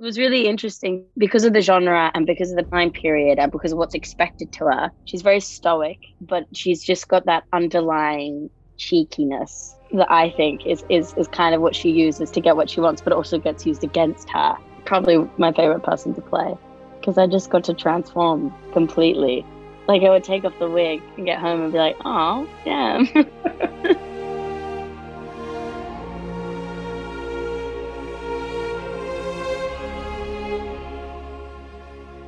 It was really interesting because of the genre and because of the time period and because of what's expected to her. She's very stoic, but she's just got that underlying cheekiness that I think is, is, is kind of what she uses to get what she wants, but also gets used against her. Probably my favorite person to play because I just got to transform completely. Like I would take off the wig and get home and be like, oh, damn.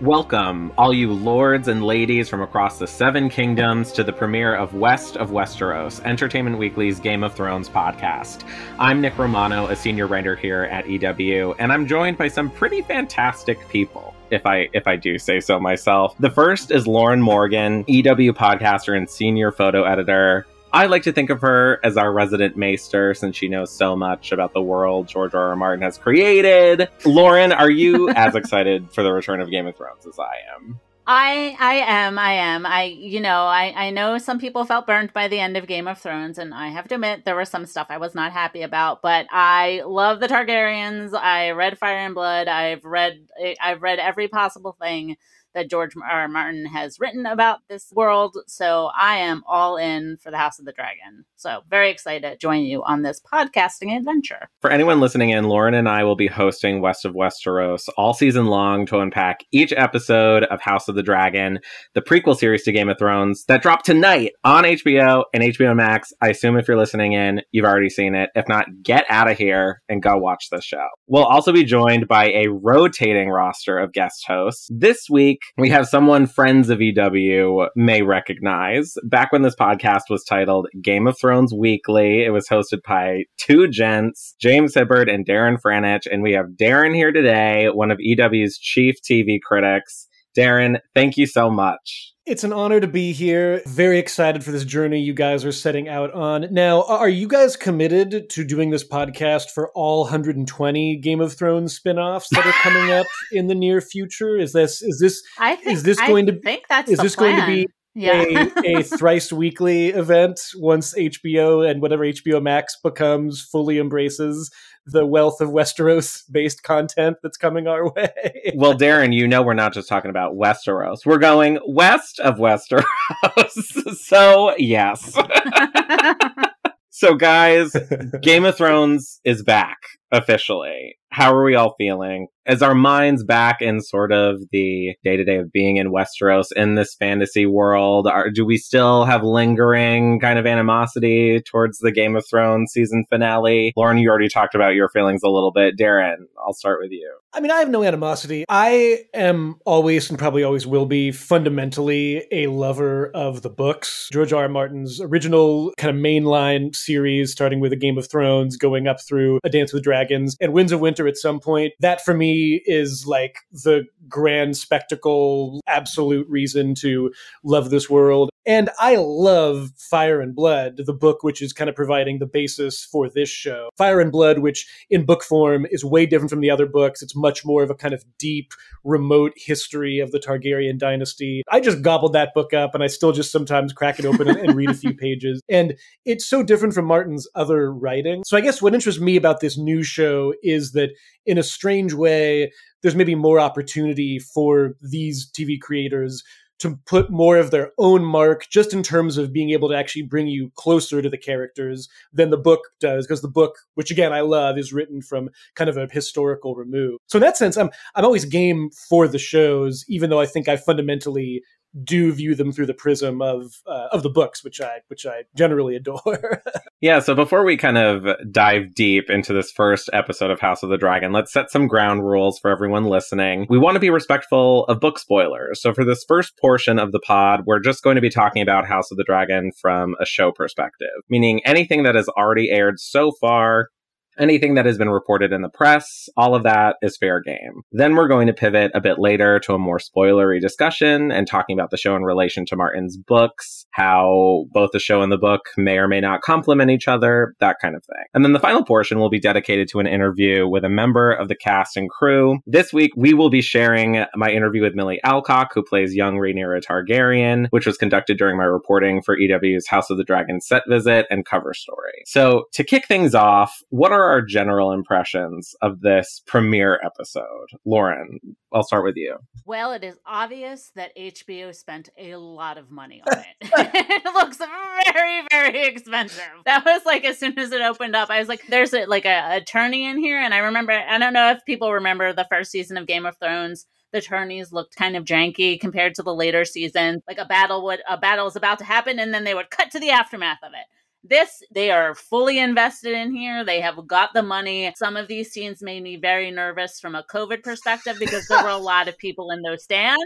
Welcome, all you lords and ladies from across the Seven Kingdoms, to the premiere of West of Westeros, Entertainment Weekly's Game of Thrones podcast. I'm Nick Romano, a senior writer here at EW, and I'm joined by some pretty fantastic people. If I if I do say so myself. The first is Lauren Morgan, EW podcaster and senior photo editor. I like to think of her as our resident maester since she knows so much about the world George R. R. Martin has created. Lauren, are you as excited for the return of Game of Thrones as I am? I I am I am I you know I I know some people felt burned by the end of Game of Thrones and I have to admit there was some stuff I was not happy about but I love the Targaryens I read Fire and Blood I've read I've read every possible thing that George R. Martin has written about this world. So I am all in for the House of the Dragon. So very excited to join you on this podcasting adventure. For anyone listening in, Lauren and I will be hosting West of Westeros all season long to unpack each episode of House of the Dragon, the prequel series to Game of Thrones that dropped tonight on HBO and HBO Max. I assume if you're listening in, you've already seen it. If not, get out of here and go watch this show. We'll also be joined by a rotating roster of guest hosts. This week, we have someone friends of EW may recognize. Back when this podcast was titled Game of Thrones Weekly, it was hosted by two gents, James Hibbard and Darren Franich. And we have Darren here today, one of EW's chief TV critics. Darren, thank you so much. It's an honor to be here. Very excited for this journey you guys are setting out on. Now, are you guys committed to doing this podcast for all 120 Game of Thrones spin-offs that are coming up in the near future? Is this is this I think, is this I going to think that's is the this plan. going to be yeah. a, a thrice weekly event once HBO and whatever HBO Max becomes fully embraces the wealth of Westeros based content that's coming our way. well, Darren, you know we're not just talking about Westeros. We're going west of Westeros. so, yes. so, guys, Game of Thrones is back officially. How are we all feeling? Is our minds back in sort of the day to day of being in Westeros in this fantasy world? Are, do we still have lingering kind of animosity towards the Game of Thrones season finale? Lauren, you already talked about your feelings a little bit. Darren, I'll start with you. I mean, I have no animosity. I am always and probably always will be fundamentally a lover of the books. George R. R. Martin's original kind of mainline series, starting with A Game of Thrones, going up through A Dance with Dragons, and Winds of Winter at some point. That for me is like the grand spectacle, absolute reason to love this world. And I love Fire and Blood, the book which is kind of providing the basis for this show. Fire and Blood, which in book form is way different from the other books. It's much more of a kind of deep, remote history of the Targaryen dynasty. I just gobbled that book up and I still just sometimes crack it open and, and read a few pages. And it's so different from Martin's other writing. So I guess what interests me about this new show is that in a strange way, there's maybe more opportunity for these TV creators to put more of their own mark just in terms of being able to actually bring you closer to the characters than the book does because the book which again I love is written from kind of a historical remove. So in that sense I'm I'm always game for the shows even though I think I fundamentally do view them through the prism of uh, of the books, which I which I generally adore. yeah. So before we kind of dive deep into this first episode of House of the Dragon, let's set some ground rules for everyone listening. We want to be respectful of book spoilers. So for this first portion of the pod, we're just going to be talking about House of the Dragon from a show perspective, meaning anything that has already aired so far anything that has been reported in the press, all of that is fair game. Then we're going to pivot a bit later to a more spoilery discussion and talking about the show in relation to Martin's books, how both the show and the book may or may not complement each other, that kind of thing. And then the final portion will be dedicated to an interview with a member of the cast and crew. This week, we will be sharing my interview with Millie Alcock, who plays young Rhaenyra Targaryen, which was conducted during my reporting for EW's House of the Dragon set visit and cover story. So to kick things off, what are our general impressions of this premiere episode? Lauren, I'll start with you. Well, it is obvious that HBO spent a lot of money on it. it looks very, very expensive. That was like as soon as it opened up, I was like, "There's a, like a attorney in here," and I remember. I don't know if people remember the first season of Game of Thrones the tourneys looked kind of janky compared to the later seasons. Like a battle would a battle is about to happen and then they would cut to the aftermath of it. This, they are fully invested in here. They have got the money. Some of these scenes made me very nervous from a COVID perspective because there were a lot of people in those stands.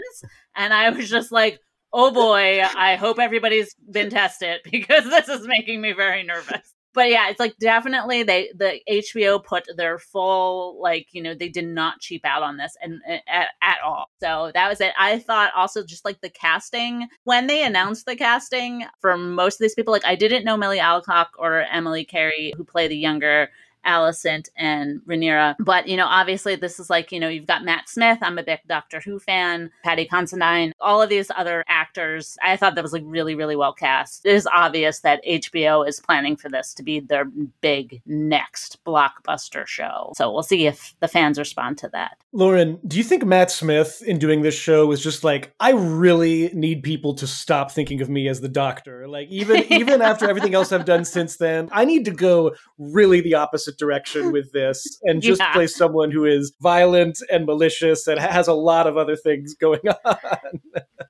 And I was just like, oh boy, I hope everybody's been tested because this is making me very nervous but yeah, it's like definitely they the HBO put their full like you know they did not cheap out on this and eh, at, at all. So that was it. I thought also just like the casting when they announced the casting for most of these people, like I didn't know Millie Alcock or Emily Carey who play the younger Alicent and Rhaenyra. But, you know, obviously this is like, you know, you've got Matt Smith. I'm a big Doctor Who fan. Paddy Considine, all of these other actors. I thought that was like really, really well cast. It is obvious that HBO is planning for this to be their big next blockbuster show. So we'll see if the fans respond to that. Lauren, do you think Matt Smith in doing this show was just like, I really need people to stop thinking of me as the doctor? Like even even after everything else I've done since then, I need to go really the opposite direction with this and just yeah. play someone who is violent and malicious and has a lot of other things going on.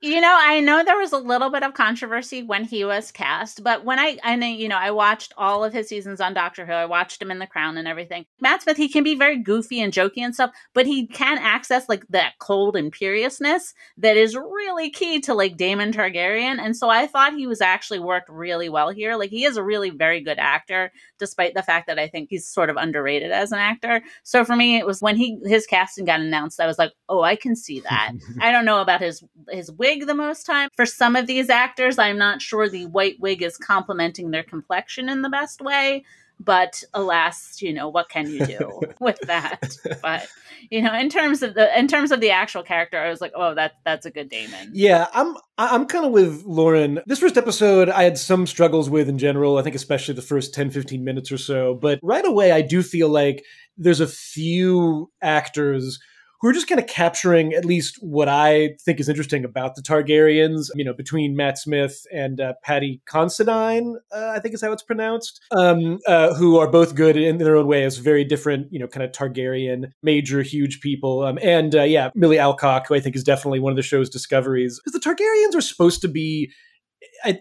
you know, I know there was a little bit of controversy when he was cast, but when I, I know, you know, I watched all of his seasons on Doctor Who. I watched him in The Crown and everything. Matt Smith, he can be very goofy and jokey and stuff, but he can access like that cold imperiousness that is really key to like Daemon Targaryen. And so I thought he was actually worked really well here. Like he is a really very good actor, despite the fact that I think he's sort of underrated as an actor. So for me, it was when he his casting got announced, I was like, oh, I can see that. I don't know about his his wig the most time. For some of these actors, I'm not sure the white wig is complementing their complexion in the best way but alas you know what can you do with that? But you know in terms of the in terms of the actual character i was like oh that that's a good daemon yeah i'm i'm kind of with lauren. This first episode i had some struggles with in general i think especially the first 10 15 minutes or so but right away i do feel like there's a few actors who are just kind of capturing at least what I think is interesting about the Targaryens. You know, between Matt Smith and uh, Paddy Considine, uh, I think is how it's pronounced, um, uh, who are both good in their own way as very different, you know, kind of Targaryen major, huge people. Um, and uh, yeah, Millie Alcock, who I think is definitely one of the show's discoveries, because the Targaryens are supposed to be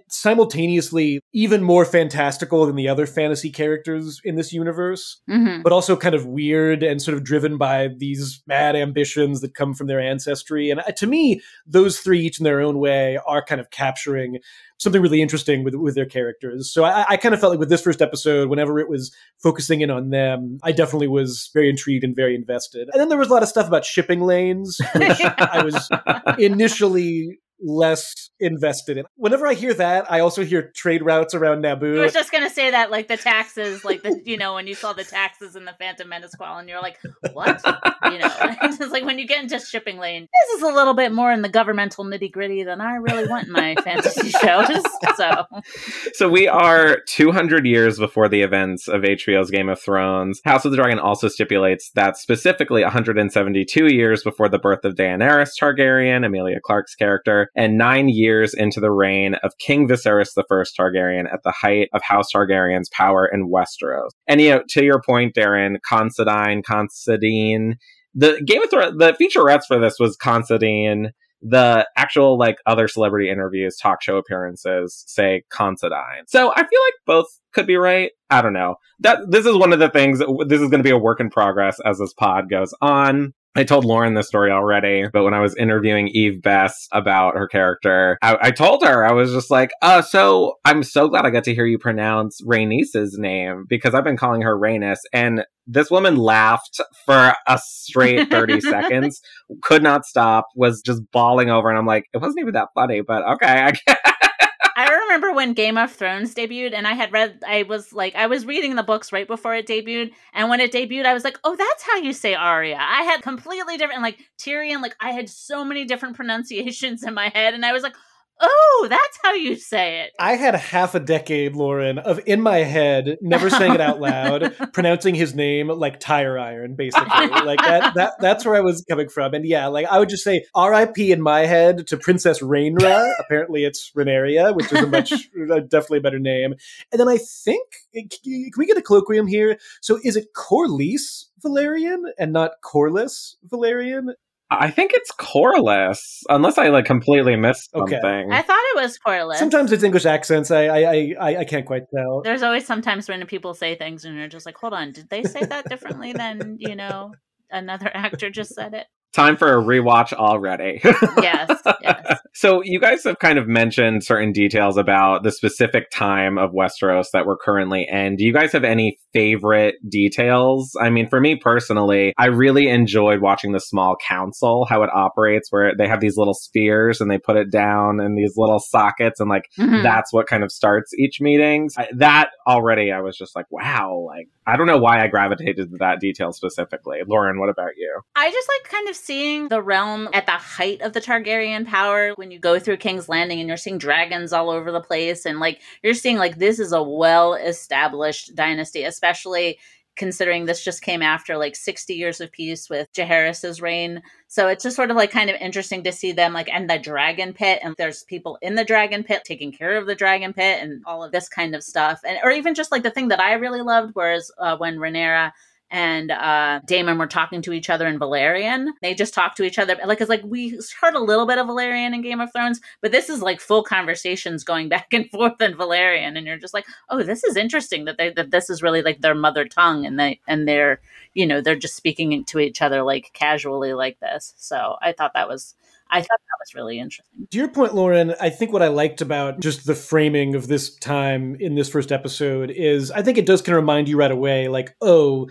simultaneously even more fantastical than the other fantasy characters in this universe, mm-hmm. but also kind of weird and sort of driven by these mad ambitions that come from their ancestry. And uh, to me, those three, each in their own way, are kind of capturing something really interesting with with their characters. So I, I kind of felt like with this first episode, whenever it was focusing in on them, I definitely was very intrigued and very invested. And then there was a lot of stuff about shipping lanes, which I was initially less invested in. Whenever I hear that, I also hear trade routes around Naboo. I was just gonna say that, like the taxes, like the you know when you saw the taxes in the Phantom Menace qual, and you're like, what? you know, it's like when you get into shipping lane, this is a little bit more in the governmental nitty gritty than I really want in my fantasy shows. So, so we are 200 years before the events of HBO's Game of Thrones. House of the Dragon also stipulates that specifically 172 years before the birth of Daenerys Targaryen, Emilia Clarke's character, and nine years into the reign of King Viserys I Targaryen at the height of House Targaryen's power in Westeros. And you know, to your point, Darren, Considine, Considine, the Game of Thrones, the featurettes for this was Considine. The actual like other celebrity interviews, talk show appearances say Considine. So I feel like both could be right. I don't know. That this is one of the things. This is going to be a work in progress as this pod goes on. I told Lauren this story already, but when I was interviewing Eve Best about her character, I, I told her, I was just like, uh, so I'm so glad I got to hear you pronounce Rhaenys's name because I've been calling her Rhaenys. And this woman laughed for a straight 30 seconds, could not stop, was just bawling over. And I'm like, it wasn't even that funny, but okay. I remember when Game of Thrones debuted, and I had read, I was like, I was reading the books right before it debuted, and when it debuted, I was like, oh, that's how you say Arya. I had completely different, like Tyrion, like I had so many different pronunciations in my head, and I was like, Oh, that's how you say it. I had half a decade, Lauren, of in my head, never saying it out loud, pronouncing his name like tire iron, basically. like that that that's where I was coming from. And yeah, like I would just say R.I.P. in my head to Princess Rainra. Apparently it's Renaria, which is a much definitely a better name. And then I think eh, can we get a colloquium here? So is it Corlys Valerian and not Corlys Velaryon? I think it's Corliss, unless I like completely missed something. Okay. I thought it was Corliss. Sometimes it's English accents. I, I I I can't quite tell. There's always sometimes when people say things and you're just like, hold on, did they say that differently than you know another actor just said it? Time for a rewatch already. yes, yes. So you guys have kind of mentioned certain details about the specific time of Westeros that we're currently in. Do you guys have any favorite details? I mean, for me personally, I really enjoyed watching the small council, how it operates, where they have these little spheres and they put it down in these little sockets, and like mm-hmm. that's what kind of starts each meeting. I, that already, I was just like, wow, like I don't know why I gravitated to that detail specifically. Lauren, what about you? I just like kind of seeing the realm at the height of the Targaryen power when you go through King's Landing and you're seeing dragons all over the place and like you're seeing like this is a well established dynasty, especially considering this just came after like 60 years of peace with Jaehaerys's reign. So it's just sort of like kind of interesting to see them like and the dragon pit and there's people in the dragon pit taking care of the dragon pit and all of this kind of stuff. And or even just like the thing that I really loved was uh, when Rhaenyra and uh, Daemon were talking to each other in Valyrian. They just talked to each other. Like, it's like we heard a little bit of Valyrian in Game of Thrones, but this is like full conversations going back and forth in Valyrian. And you're just like, oh, this is interesting that they, that this is really like their mother tongue and they, and they're, you know, they're just speaking to each other like casually like this. So I thought that was, I thought that was really interesting. To your point, Lauren, I think what I liked about just the framing of this time in this first episode is I think it does kind of remind you right away, like, oh,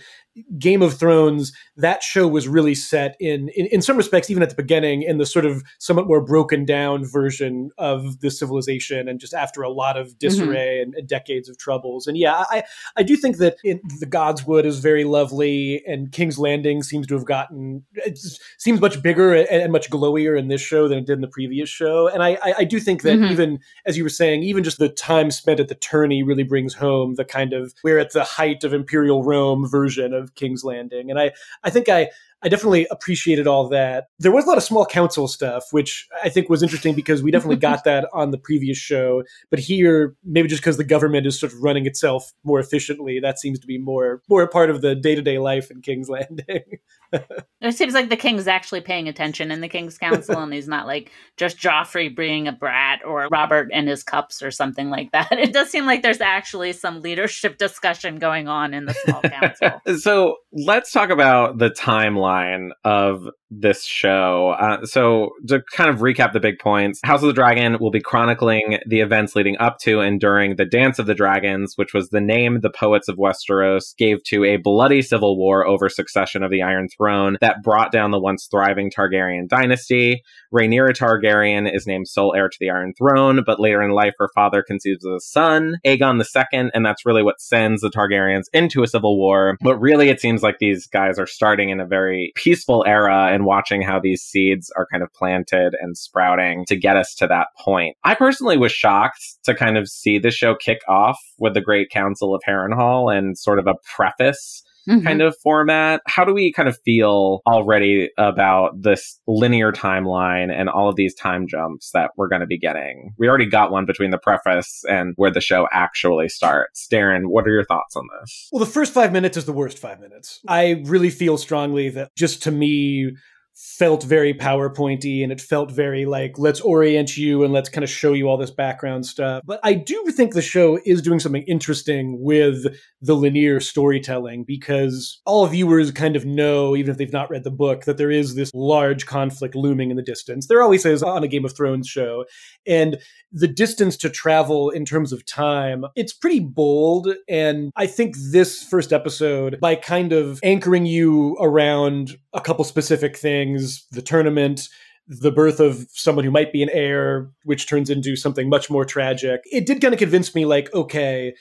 Game of Thrones, that show was really set in, in, in some respects, even at the beginning, in the sort of somewhat more broken down version of the civilization, and just after a lot of disarray mm-hmm. and, and, decades of troubles. And yeah, I I do think that in, the Godswood is very lovely, and King's Landing seems to have gotten it seems much bigger and, and, much glowier in this show than it did in the previous show. And I I, I do think that mm-hmm. even as you were saying, even just the time spent at the tourney really brings home the kind of we're at the height of Imperial Rome version of of King's Landing. And I, I think I, I definitely appreciated all that. There was a lot of small council stuff, which I think was interesting because we definitely got that on the previous show. But here, maybe just because the government is sort of running itself more efficiently, that seems to be more more a part of the day to day life in King's Landing. it seems like the king's actually paying attention in the king's council, and he's not like just Joffrey being a brat or Robert and his cups or something like that. It does seem like there's actually some leadership discussion going on in the small council. so let's talk about the timeline of this show. Uh, so, to kind of recap the big points, House of the Dragon will be chronicling the events leading up to and during the Dance of the Dragons, which was the name the poets of Westeros gave to a bloody civil war over succession of the Iron Throne that brought down the once thriving Targaryen dynasty. Rhaenyra Targaryen is named sole heir to the Iron Throne, but later in life, her father conceives a son, Aegon II, and that's really what sends the Targaryens into a civil war. But really, it seems like these guys are starting in a very peaceful era and watching how these seeds are kind of planted and sprouting to get us to that point. I personally was shocked to kind of see the show kick off with the Great Council of Harrenhal and sort of a preface Mm-hmm. kind of format. How do we kind of feel already about this linear timeline and all of these time jumps that we're going to be getting? We already got one between the preface and where the show actually starts. Darren, what are your thoughts on this? Well, the first five minutes is the worst five minutes. I really feel strongly that just to me, felt very PowerPointy and it felt very like, let's orient you and let's kind of show you all this background stuff. But I do think the show is doing something interesting with the linear storytelling because all viewers kind of know, even if they've not read the book, that there is this large conflict looming in the distance. There always is on a Game of Thrones show. And the distance to travel in terms of time, it's pretty bold. And I think this first episode, by kind of anchoring you around a couple specific things, the tournament, the birth of someone who might be an heir, which turns into something much more tragic. It did kind of convince me, like, okay,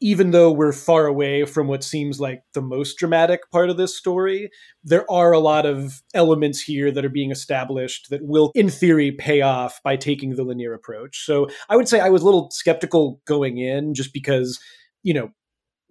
even though we're far away from what seems like the most dramatic part of this story, there are a lot of elements here that are being established that will, in theory, pay off by taking the linear approach. So I would say I was a little skeptical going in just because, you know,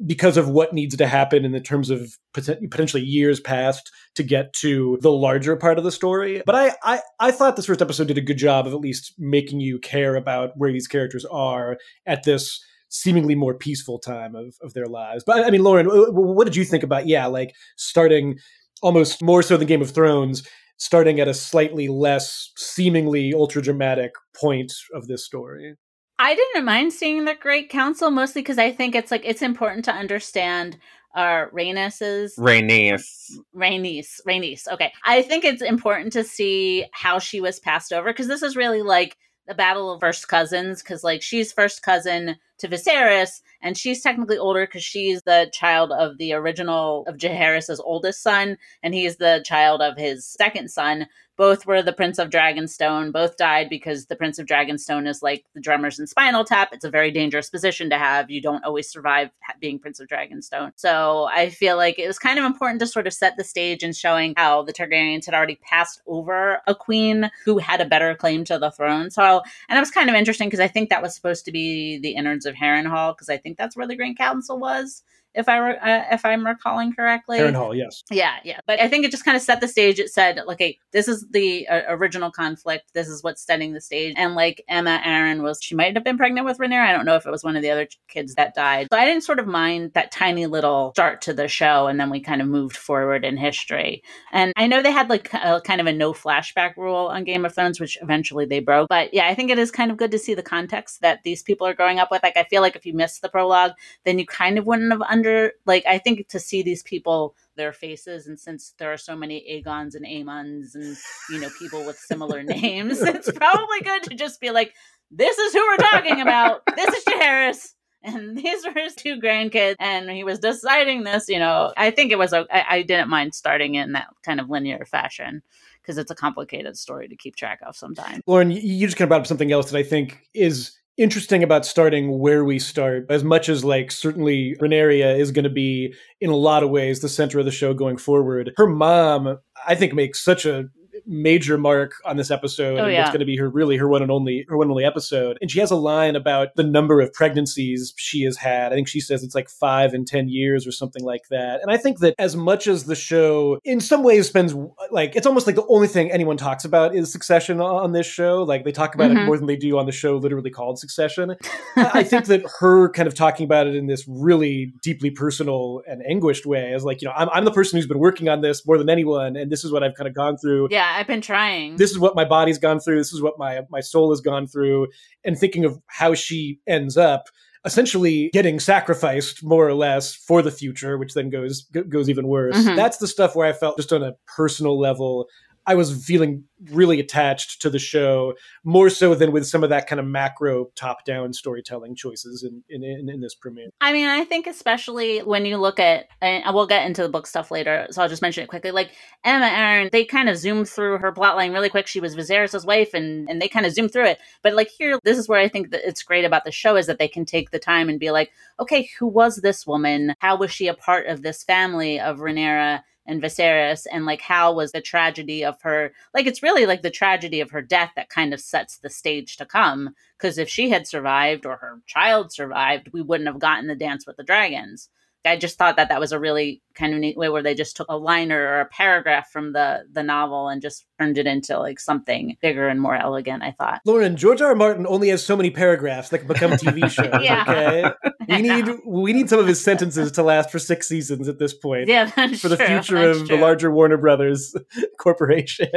because of what needs to happen in the terms of potentially years past to get to the larger part of the story. But I, I, I thought this first episode did a good job of at least making you care about where these characters are at this seemingly more peaceful time of, of their lives. But I mean, Lauren, what did you think about, yeah, like starting almost more so than Game of Thrones, starting at a slightly less seemingly ultra dramatic point of this story? I didn't mind seeing the Great Council mostly because I think it's like it's important to understand uh Rhaenys's Rhaenys. Rhaenys. Rhaenys. Okay. I think it's important to see how she was passed over because this is really like the battle of first cousins because like she's first cousin to Viserys, and she's technically older because she's the child of the original of Jaehaerys's oldest son, and he's the child of his second son. Both were the Prince of Dragonstone. Both died because the Prince of Dragonstone is like the drummers in Spinal Tap. It's a very dangerous position to have. You don't always survive being Prince of Dragonstone. So I feel like it was kind of important to sort of set the stage and showing how the Targaryens had already passed over a queen who had a better claim to the throne. So, and it was kind of interesting because I think that was supposed to be the innards of Harrenhal because I think that's where the Grand Council was if I re- uh, if I'm recalling correctly. Harrenhal, yes. Yeah, yeah. But I think it just kind of set the stage. It said, like, hey, this is the uh, original conflict. This is what's setting the stage. And like Emma Arryn was, she might have been pregnant with Rhaenyra. I don't know if it was one of the other kids that died. So I didn't sort of mind that tiny little start to the show, and then we kind of moved forward in history. And I know they had like a, kind of a no flashback rule on Game of Thrones, which eventually they broke. But yeah, I think it is kind of good to see the context that these people are growing up with. Like, I feel like if you missed the prologue, then you kind of wouldn't have under under like I think to see these people their faces and since there are so many Aegons and Aemons and you know people with similar names, it's probably good to just be like, this is who we're talking about. This is Jaehaerys. And these were his two grandkids, and he was deciding this. You know, I think it was. I, I didn't mind starting in that kind of linear fashion because it's a complicated story to keep track of sometimes. Lauren, you just kind of brought up something else that I think is interesting about starting where we start as much as like certainly Renaria is going to be in a lot of ways the center of the show going forward. Her mom i think makes such a major mark on this episode. Oh, yeah. It's going to be her really her one and only her one and only episode. And she has a line about the number of pregnancies she has had. I think she says it's like five in ten years or something like that. And I think that as much as the show in some ways spends like it's almost like the only thing anyone talks about is succession on this show. Like they talk about mm-hmm. it more than they do on the show literally called Succession. I think that her kind of talking about it in this really deeply personal and anguished way is like, you know, I'm, I'm the person who's been working on this more than anyone, and this is what I've kind of gone through. Yeah, I've been trying. This is what my body's gone through. This is what my my soul has gone through, and thinking of how she ends up essentially getting sacrificed more or less for the future which then goes goes even worse mm-hmm. that's the stuff where i felt just on a personal level I was feeling really attached to the show more so than with some of that kind of macro top down storytelling choices in, in, in, in, this premiere. I mean, I think especially when you look at, and we'll get into the book stuff later, so I'll just mention it quickly. Like Emma Arryn, they kind of zoomed through her plotline really quick. She was Viserys' wife and, and they kind of zoomed through it. But like here, this is where I think that it's great about the show is that they can take the time and be like, okay, who was this woman? How was she a part of this family of Rhaenyra? And Viserys and like how was the tragedy of her like it's really like the tragedy of her death that kind of sets the stage to come because if she had survived or her child survived we wouldn't have gotten the dance with the dragons I just thought that that was a really kind of neat way where they just took a liner or a paragraph from the the novel and just turned it into like something bigger and more elegant. I thought. Lauren, George R. R. Martin only has so many paragraphs that can become TV shows. Yeah. Okay, we need we need some of his sentences to last for six seasons at this point. Yeah, that's For the true. future That's of the larger Warner Brothers corporation.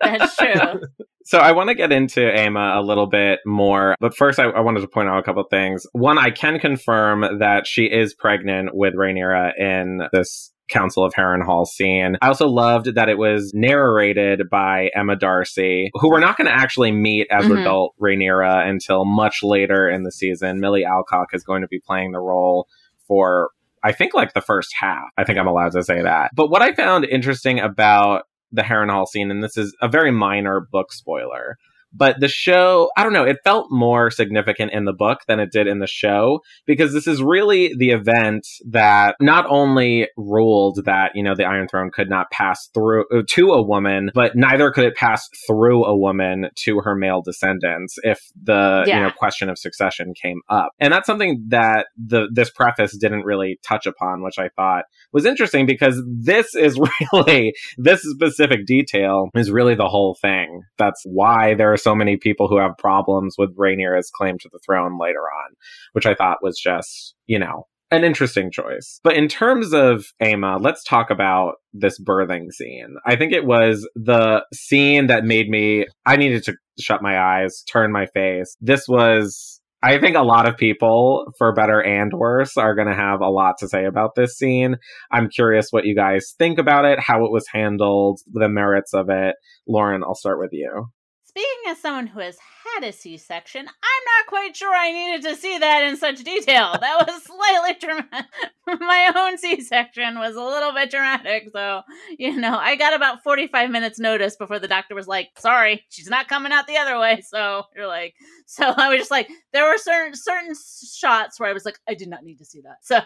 That's true. So I want to get into Ama a little bit more, but first I, I wanted to point out a couple of things. One, I can confirm that she is pregnant with Rhaenyra in this Council of Harrenhal scene. I also loved that it was narrated by Emma Darcy, who we're not going to actually meet as Mhm. adult Rhaenyra until much later in the season. Millie Alcock is going to be playing the role for I think like the first half. I think I'm allowed to say that. But what I found interesting about the Harrenhal scene, and this is a very minor book spoiler, but the show, I don't know, it felt more significant in the book than it did in the show because this is really the event that not only ruled that, you know, the Iron Throne could not pass through uh, to a woman, but neither could it pass through a woman to her male descendants if the, you know, question of succession came up. And that's something that the this preface didn't really touch upon, which I thought was interesting because this is really this specific detail is really the whole thing. That's why there are so many people who have problems with Rhaenyra's claim to the throne later on, which I thought was just, you know, an interesting choice. But in terms of Ama, let's talk about this birthing scene. I think it was the scene that made me, I needed to shut my eyes, turn my face. This was I think a lot of people, for better and worse, are going to have a lot to say about this scene. I'm curious what you guys think about it, how it was handled, the merits of it. Lauren, I'll start with you. As someone who has had a C-section, I'm not quite sure I needed to see that in such detail. That was slightly dramatic. My own C-section was a little bit dramatic, so you know, I got about 45 minutes notice before the doctor was like, "Sorry, she's not coming out the other way." So you're like, so I was just like, there were certain certain shots where I was like, I did not need to see that. So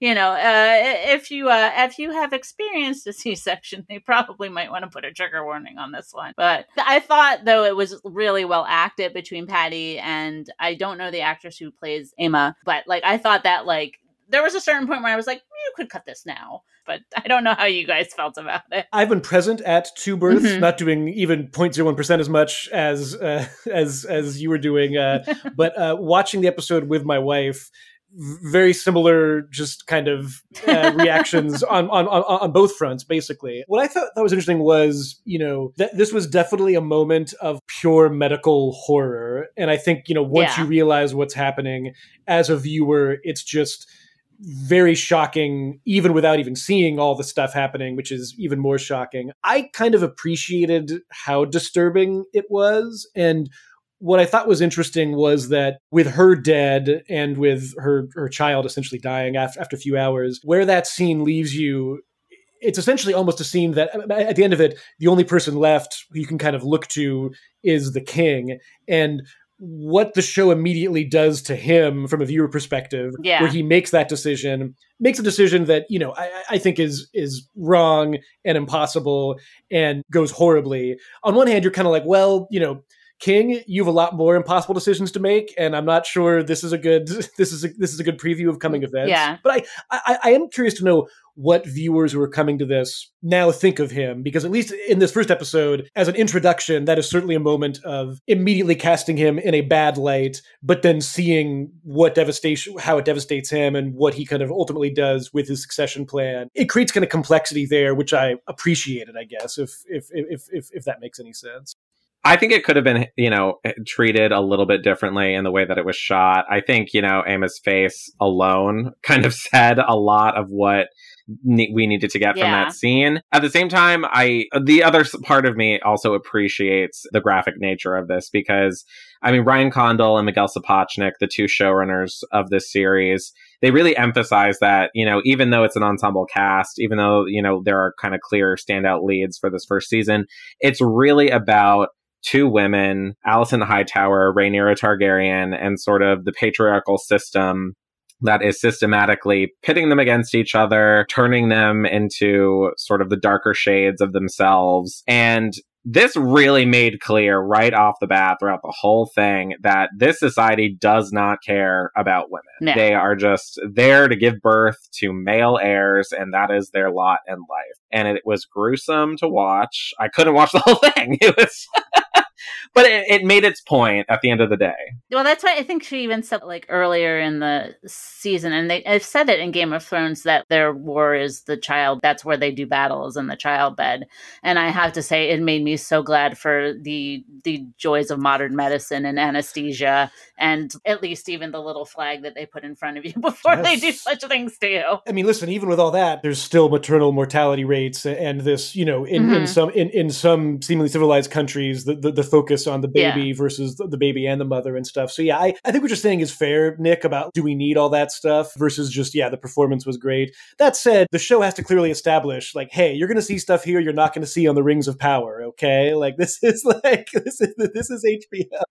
you know, uh, if you uh, if you have experienced a C-section, they probably might want to put a trigger warning on this one. But I thought though it was really well acted between Paddy and I don't know the actress who plays Emma, but like I thought that like there was a certain point where I was like, you could cut this now. But I don't know how you guys felt about it. I've been present at two births, Mhm. not doing even 0.01% as much as uh, as as you were doing, uh, but uh, watching the episode with my wife, very similar, just kind of uh, reactions on, on on on both fronts. Basically, what I thought that was interesting was, you know, that this was definitely a moment of pure medical horror, and I think you know once Yeah. you realize what's happening as a viewer, it's just very shocking, even without even seeing all the stuff happening, which is even more shocking. I kind of appreciated how disturbing it was. And what I thought was interesting was that with her dead and with her, her child essentially dying after, after a few hours, where that scene leaves you. It's essentially almost a scene that at the end of it, the only person left who you can kind of look to is the king. And what the show immediately does to him from a viewer perspective, Yeah. where he makes that decision, makes a decision that you know I, I think is is wrong and impossible and goes horribly. On one hand, you're kind of like, well, you know, King, you have a lot more impossible decisions to make, and I'm not sure this is a good this is a, this is a good preview of coming events. Yeah. but I, I I am curious to know what viewers who are coming to this now think of him because at least in this first episode as an introduction that is certainly a moment of immediately casting him in a bad light but then seeing what devastation how it devastates him and what he kind of ultimately does with his succession plan it creates kind of complexity there which i appreciated i guess if if if if, if that makes any sense I think it could have been, you know, eh, treated a little bit differently in the way that it was shot. I think, you know, Emma's face alone kind of said a lot of what ne- we needed to get from that scene. At the same time, I the other part of me also appreciates the graphic nature of this because I mean Ryan Condal and Miguel Sapochnik, the two showrunners of this series, they really emphasize that, you know, even though it's an ensemble cast, even though, you know, there are kind of clear standout leads for this first season, it's really about two women, Alicent Hightower, Rhaenyra Targaryen, and sort of the patriarchal system that is systematically pitting them against each other, turning them into sort of the darker shades of themselves. And this really made clear right off the bat throughout the whole thing that this society does not care about women. No. They are just there to give birth to male heirs, and that is their lot in life. And it was gruesome to watch. I couldn't watch the whole thing. It was. But it, it made its point at the end of the day. Well, that's why I think she even said like earlier in the season, and they have said it in Game of Thrones that their war is the child. That's where they do battles in the child bed. And I have to say, it made me so glad for the the joys of modern medicine and anesthesia, and at least even the little flag that they put in front of you before they do such things to you. I mean, listen, even with all that, there's still maternal mortality rates and this, you know, in, in Mhm. some in, in some seemingly civilized countries, the, the, the focus on the baby versus the, the baby and the mother and stuff. So yeah, I, I think what you're saying is fair, Nick, about do we need all that stuff versus just, yeah, the performance was great. That said, the show has to clearly establish, like, hey, you're gonna see stuff here you're not gonna see on the Rings of Power, okay? Like this is like this is this is HBO.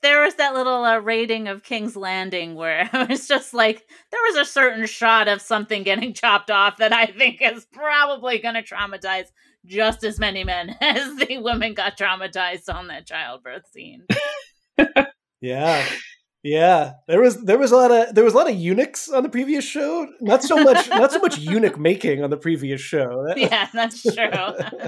There was that little uh, rating of King's Landing where it was just like there was a certain shot of something getting chopped off that I think is probably going to traumatize just as many men as the women got traumatized on that childbirth scene. Yeah. Yeah, there was there was a lot of there was a lot of eunuchs on the previous show. Not so much not so much eunuch making on the previous show. Yeah, that's true.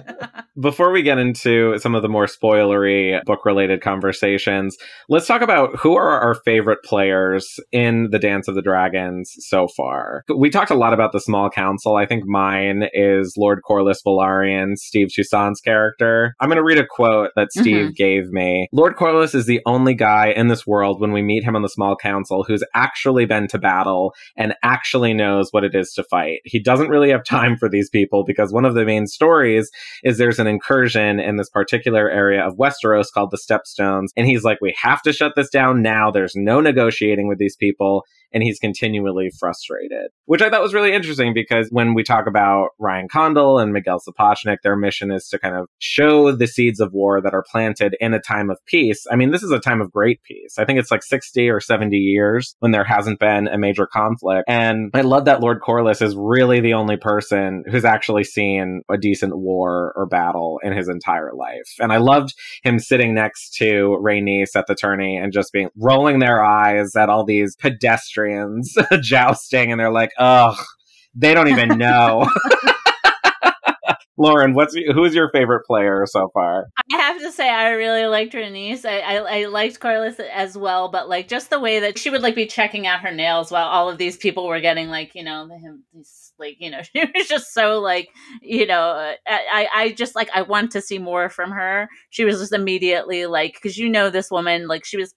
Before we get into some of the more spoilery book related conversations, let's talk about who are our favorite players in the Dance of the Dragons so far. We talked a lot about the small council. I think mine is Lord Corlys Velaryon, Steve Toussaint's character. I'm going to read a quote that Steve mm-hmm. gave me. Lord Corlys is the only guy in this world when we meet him on the small council who's actually been to battle and actually knows what it is to fight. He doesn't really have time for these people because one of the main stories is there's an incursion in this particular area of Westeros called the Stepstones. And he's like, we have to shut this down now. There's no negotiating with these people. And he's continually frustrated, which I thought was really interesting because when we talk about Ryan Condal and Miguel Sapochnik, their mission is to kind of show the seeds of war that are planted in a time of peace. I mean, this is a time of great peace. I think it's like 60 or 70 years when there hasn't been a major conflict. And I love that Lord Corliss is really the only person who's actually seen a decent war or battle in his entire life. And I loved him sitting next to Rhaenys at the tourney and just being rolling their eyes at all these pedestrians jousting, and they're like, "Ugh, they don't even know." Lauren, what's who's your favorite player so far? I have to say, I really liked Rhaenys. I, I, I liked Corliss as well, but like just the way that she would like be checking out her nails while all of these people were getting like you know him like you know she was just so like you know uh, I I just like I want to see more from her. She was just immediately like because you know this woman like she was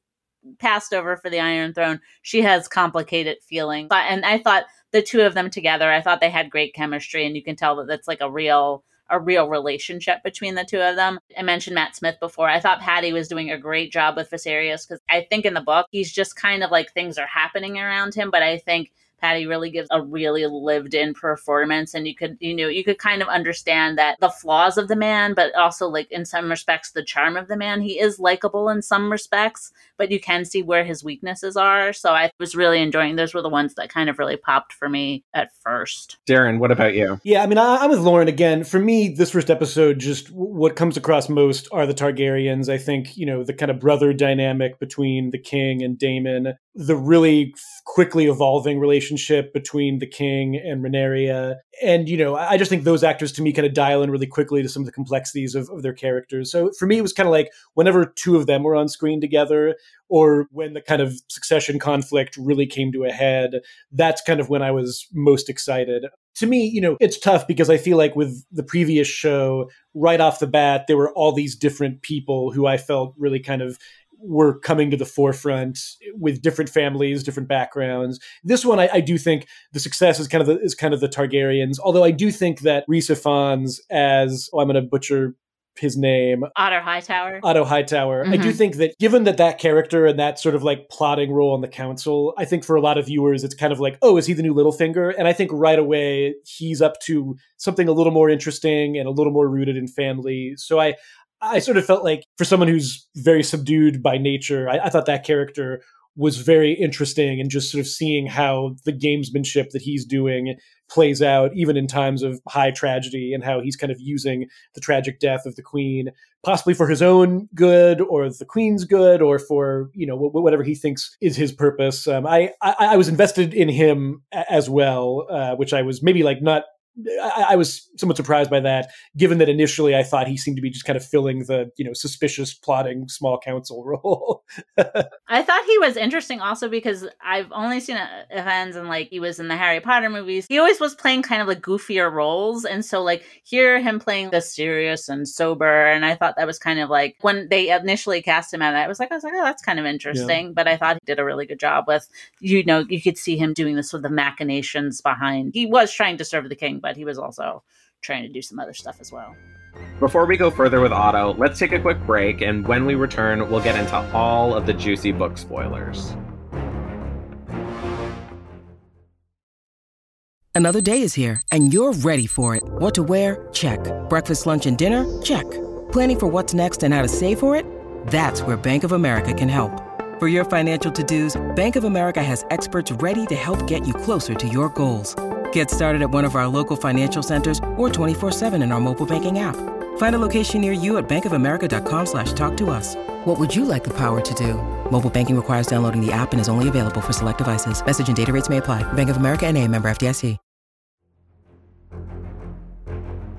passed over for the Iron Throne. She has complicated feelings, But- and I thought the two of them together, I thought they had great chemistry, and you can tell that that's like a real a real relationship between the two of them. I mentioned Matt Smith before. I thought Paddy was doing a great job with Viserys because I think in the book he's just kind of like things are happening around him, but I think Paddy really gives a really lived in performance and you could you know you could kind of understand that the flaws of the man but also like in some respects the charm of the man he is likable in some respects but you can see where his weaknesses are so I was really enjoying those were the ones that kind of really popped for me at first Darren, what about you? Yeah, I mean, I, I'm with Lauren again. For me, this first episode, just what comes across most are the Targaryens. I think, you know, the kind of brother dynamic between the king and Daemon, the really quickly evolving relationship between the king and Renaria. And, you know, I just think those actors to me kind of dial in really quickly to some of the complexities of, of their characters. So for me, it was kind of like whenever two of them were on screen together, or when the kind of succession conflict really came to a head, that's kind of when I was most excited to me, you know, it's tough because I feel like with the previous show, right off the bat, there were all these different people who I felt really kind of were coming to the forefront with different families, different backgrounds. This one, I, I do think the success is kind of the, is kind of the Targaryens. Although I do think that Rhys Ifans as oh, I'm going to butcher his name Otter Hightower Otto Hightower. I do Mhm. think that given that that character and that sort of like plotting role on the council, I think for a lot of viewers, it's kind of like, oh, is he the new Littlefinger? And I think right away he's up to something a little more interesting and a little more rooted in family. So I, I sort of felt like for someone who's very subdued by nature, I, I thought that character was very interesting and just sort of seeing how the gamesmanship that he's doing plays out even in times of high tragedy and how he's kind of using the tragic death of the queen possibly for his own good or the queen's good or for you know whatever he thinks is his purpose. Um, I, I, I was invested in him as well uh, which i was maybe like not I, I, was somewhat surprised by that, given that initially I thought he seemed to be just kind of filling the, you know, suspicious, plotting small council role. I thought he was interesting also because I've only seen uh, Ifans and like he was in the Harry Potter movies. He always was playing kind of like goofier roles. And so like here him playing the serious and sober. And I thought that was kind of like when they initially cast him at it, I was like, I was like, oh, that's kind of interesting. Yeah. But I thought he did a really good job with, you know, you could see him doing this with the machinations behind. He was trying to serve the king but he was also trying to do some other stuff as well. Before we go further with Otto, let's take a quick break, and when we return, we'll get into all of the juicy book spoilers. Another day is here, and you're ready for it. What to wear? Check. Breakfast, lunch, and dinner? Check. Planning for what's next and how to save for it? That's where Bank of America can help. For your financial to dos, Bank of America has experts ready to help get you closer to your goals. Get started at one of our local financial centers or 24-7 in our mobile banking app. Find a location near you at bankofamerica.com slash talk to us. What would you like the power to do? Mobile banking requires downloading the app and is only available for select devices. Message and data rates may apply. Bank of America and a member FDIC.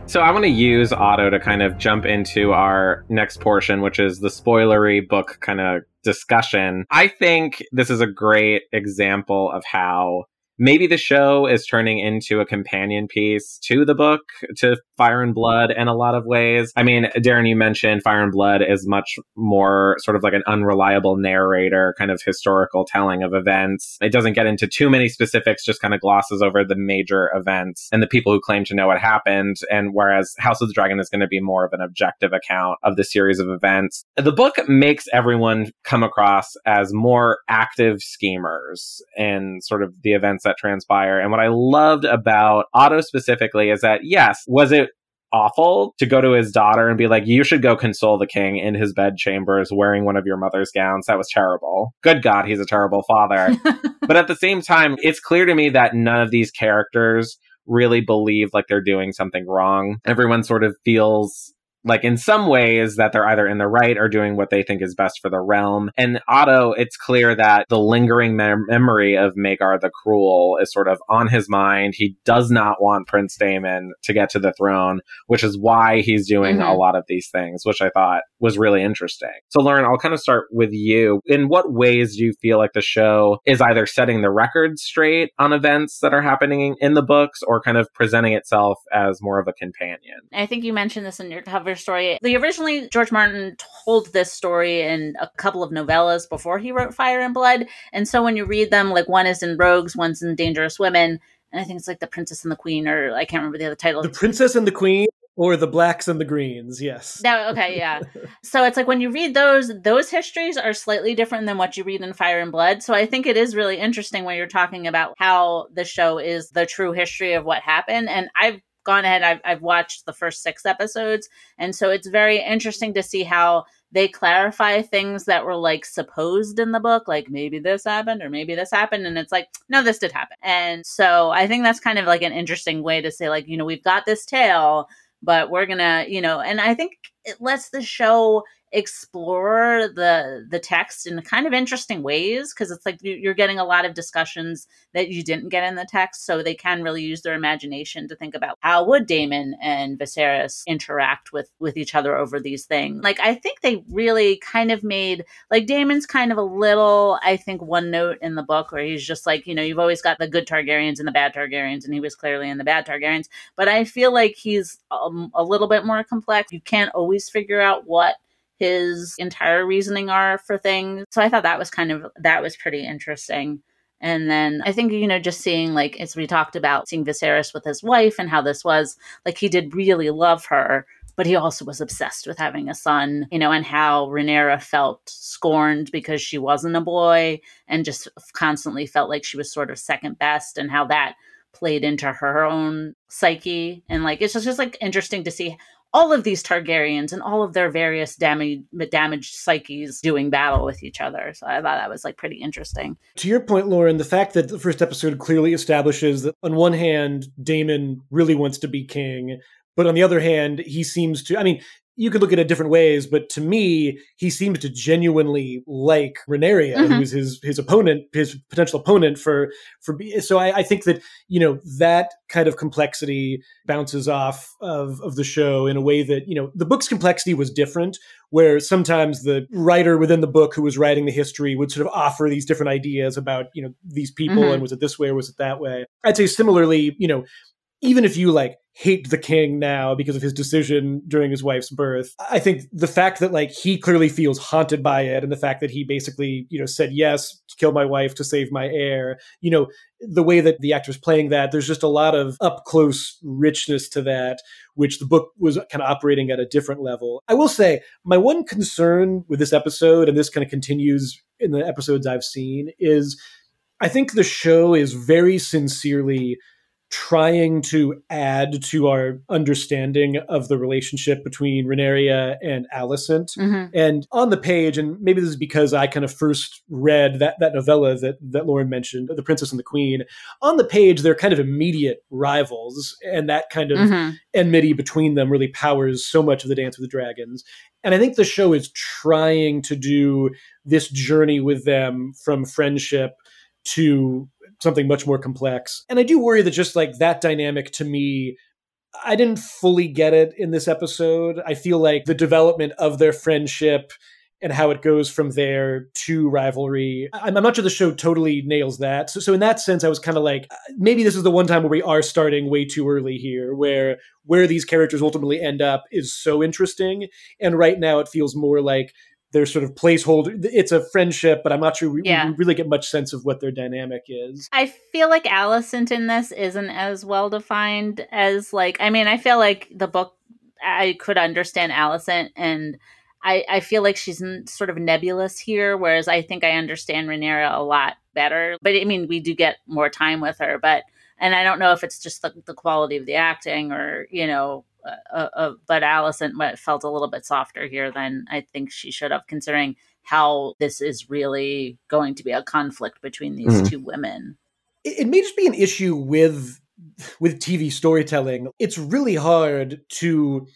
So I want to use Otto to kind of jump into our next portion, which is the spoilery book kind of discussion. I think this is a great example of how maybe the show is turning into a companion piece to the book, to Fire and Blood in a lot of ways. I mean, Darren, you mentioned Fire and Blood is much more sort of like an unreliable narrator, kind of historical telling of events. It doesn't get into too many specifics, just kind of glosses over the major events and the people who claim to know what happened. And whereas House of the Dragon is going to be more of an objective account of the series of events, the book makes everyone come across as more active schemers in sort of the events that transpire. And what I loved about Otto specifically is that, yes, was it awful to go to his daughter and be like, you should go console the king in his bedchambers wearing one of your mother's gowns. That was terrible. Good God, he's a terrible father. but at the same time, it's clear to me that none of these characters really believe like they're doing something wrong. Everyone sort of feels like in some ways that they're either in the right or doing what they think is best for the realm. And Otto, it's clear that the lingering mem- memory of Maegor the Cruel is sort of on his mind. He does not want Prince Daemon to get to the throne, which is why he's doing mm-hmm. a lot of these things, which I thought was really interesting. So, Lauren, I'll kind of start with you. In what ways do you feel like the show is either setting the record straight on events that are happening in the books or kind of presenting itself as more of a companion? I think you mentioned this in your cover story. The originally George Martin told this story in a couple of novellas before he wrote Fire and Blood, and so when you read them, like one is in Rogues, one's in Dangerous Women, and I think it's like the Princess and the Queen, or I can't remember the other title. The Princess and the Queen. Or the blacks and the greens, yes. No, okay, yeah. so it's like when you read those, those histories are slightly different than what you read in Fire and Blood. So I think it is really interesting when you're talking about how the show is the true history of what happened. And I've gone ahead I've, I've watched the first six episodes and so it's very interesting to see how they clarify things that were like supposed in the book like maybe this happened or maybe this happened and it's like no this did happen. And so i think that's kind of like an interesting way to say like you know we've got this tale but we're gonna you know and i think it lets the show explore the the text in kind of interesting ways because it's like you're getting a lot of discussions that you didn't get in the text so they can really use their imagination to think about how would Daemon and Viserys interact with with each other over these things. Like I think they really kind of made like Daemon's kind of a little I think one note in the book where he's just like you know you've always got the good Targaryens and the bad Targaryens and he was clearly in the bad Targaryens. But I feel like he's um, a little bit more complex. You can't always figure out what his entire reasoning are for things. So I thought that was kind of that was pretty interesting. And then I think, you know, just seeing, like, as we talked about, seeing Viserys with his wife and how this was, like, he did really love her, but he also was obsessed with having a son, you know, and how Rhaenyra felt scorned because she wasn't a boy and just constantly felt like she was sort of second best and how that played into her own psyche. And, like, it's just, just like interesting to see all of these Targaryens and all of their various damage, damaged psyches doing battle with each other. So I thought that was like pretty interesting. To your point, Lauren, the fact that the first episode clearly establishes that on one hand, Daemon really wants to be king, but on the other hand, he seems to, I mean, you could look at it different ways, but to me, he seemed to genuinely like Rhaenyra, mm-hmm. who was his his opponent, his potential opponent for for. So I, I, think that you know that kind of complexity bounces off of of the show in a way that you know the book's complexity was different, where sometimes the writer within the book who was writing the history would sort of offer these different ideas about you know these people mm-hmm. and was it this way or was it that way. I'd say similarly, you know, even if you like hate the king now because of his decision during his wife's birth. I think the fact that like he clearly feels haunted by it and the fact that he basically, you know, said yes to kill my wife to save my heir, you know, the way that the actor's playing that, there's just a lot of up close richness to that, which the book was kind of operating at a different level. I will say, my one concern with this episode, and this kind of continues in the episodes I've seen, is I think the show is very sincerely trying to add to our understanding of the relationship between Rhaenyra and Alicent. Mm-hmm. And on the page, and maybe this is because I kind of first read that, that novella that, that Lauren mentioned, The Princess and the Queen, on the page, they're kind of immediate rivals. And that kind of mm-hmm. enmity between them really powers so much of the Dance with the Dragons. And I think the show is trying to do this journey with them from friendship to something much more complex. And I do worry that just like that dynamic to me I didn't fully get it in this episode. I feel like the development of their friendship and how it goes from there to rivalry. I'm, not sure the show totally nails that. So, so in that sense, I was kind of like, uh, maybe this is the one time where we are starting way too early here, where where these characters ultimately end up is so interesting. And right now, it feels more like their sort of placeholder. It's a friendship, but I'm not sure we, yeah. we, really get much sense of what their dynamic is. I feel like Alicent in this isn't as well defined as like. I mean, I feel like the book. I could understand Alicent, and I, I feel like she's sort of nebulous here, whereas I think I understand Rhaenyra a lot better. But I mean, we do get more time with her, but and I don't know if it's just the, the quality of the acting or you know uh, uh, but Alicent felt a little bit softer here than I think she should have, considering how this is really going to be a conflict between these mm-hmm. two women. It, it may just be an issue with with TV storytelling. It's really hard to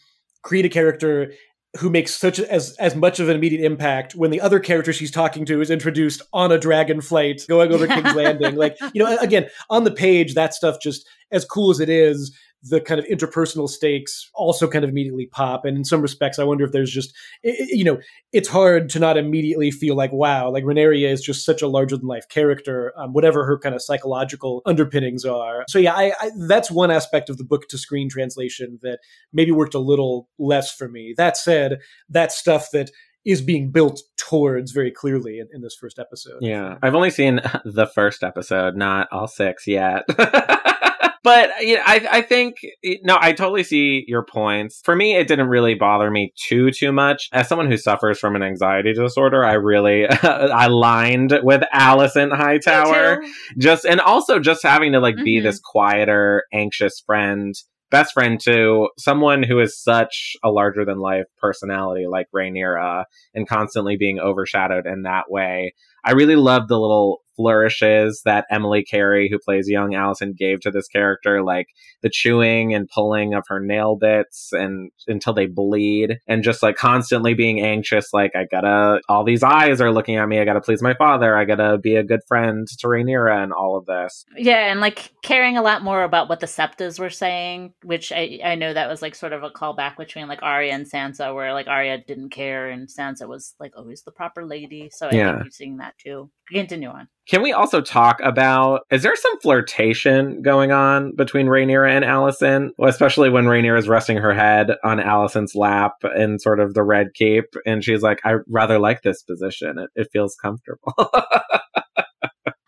create a character who makes such as as much of an immediate impact when the other character she's talking to is introduced on a dragon flight going over King's Landing. Like, you know, again, on the page, that stuff just as cool as it is, the kind of interpersonal stakes also kind of immediately pop. And in some respects, I wonder if there's just, you know, it's hard to not immediately feel like, wow, like Rhaenyra is just such a larger than life character, um, whatever her kind of psychological underpinnings are. So yeah, I, I, that's one aspect of the book to screen translation that maybe worked a little less for me. That said, that stuff that is being built towards very clearly in, in, this first episode. Yeah. I've only seen the first episode, not all six yet. but you know, I I think no, I totally see your points. For me, it didn't really bother me too too much. As someone who suffers from an anxiety disorder, I really I lined with Alicent Hightower. Just and also just having to like mm-hmm. be this quieter, anxious friend best friend to someone who is such a larger than life personality like Rhaenyra and constantly being overshadowed in that way. I really love the little flourishes that Emily Carey, who plays young Alicent, gave to this character, like the chewing and pulling of her nail bits and until they bleed, and just like constantly being anxious, like I gotta, all these eyes are looking at me, I gotta please my father, I gotta be a good friend to Rhaenyra, and all of this. Yeah, and like caring a lot more about what the Septas were saying, which I I know that was like sort of a callback between like Arya and Sansa, where like Arya didn't care and Sansa was like always the proper lady. So I yeah. think you're seeing that too. Continue on. Can we also talk about is there some flirtation going on between Rhaenyra and Alicent? Well, especially when Rhaenyra is resting her head on Alicent's lap in sort of the red cape, and she's like, I rather like this position. It, it feels comfortable.